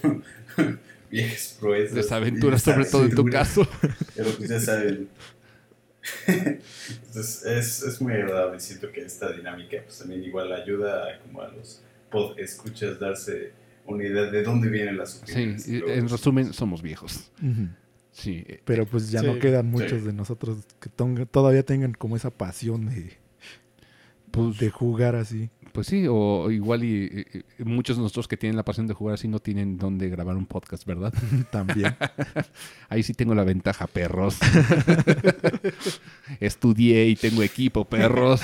viejas proezas. Desaventuras, sobre todo en tu caso. Pero pues ya saben. Entonces es, es muy agradable. Siento que esta dinámica pues también igual ayuda a, como a los pod escuchas darse una idea de dónde vienen las Sí, opiniones. y Y luego, en resumen, somos viejos. Sí. eh, Pero pues ya Sí. no quedan muchos Sí. de nosotros que tonga- todavía tengan como esa pasión de, Pues, de jugar así. pues sí, o igual y, eh, eh, muchos de nosotros que tienen la pasión de jugar así no tienen dónde grabar un podcast, ¿verdad? También. Ahí sí tengo la ventaja, perros. Estudié y tengo equipo, perros.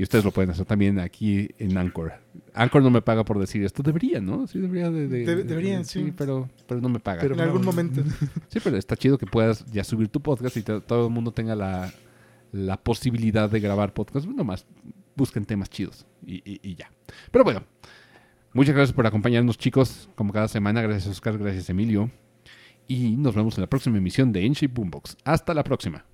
Y ustedes lo pueden hacer también aquí en Anchor. Anchor no me paga por decir esto. Debería, ¿no? Sí, debería de... de- Debe- deberían, sí. pero, pero no me paga. Pero en algún momento. Sí, pero está chido que puedas ya subir tu podcast y to- todo el mundo tenga la, la posibilidad de grabar podcast. Nomás busquen temas chidos y, y- y ya. Pero bueno, muchas gracias por acompañarnos, chicos, como cada semana. Gracias, Oscar. Gracias, Emilio. Y nos vemos en la próxima emisión de Enshi Boombox. Hasta la próxima.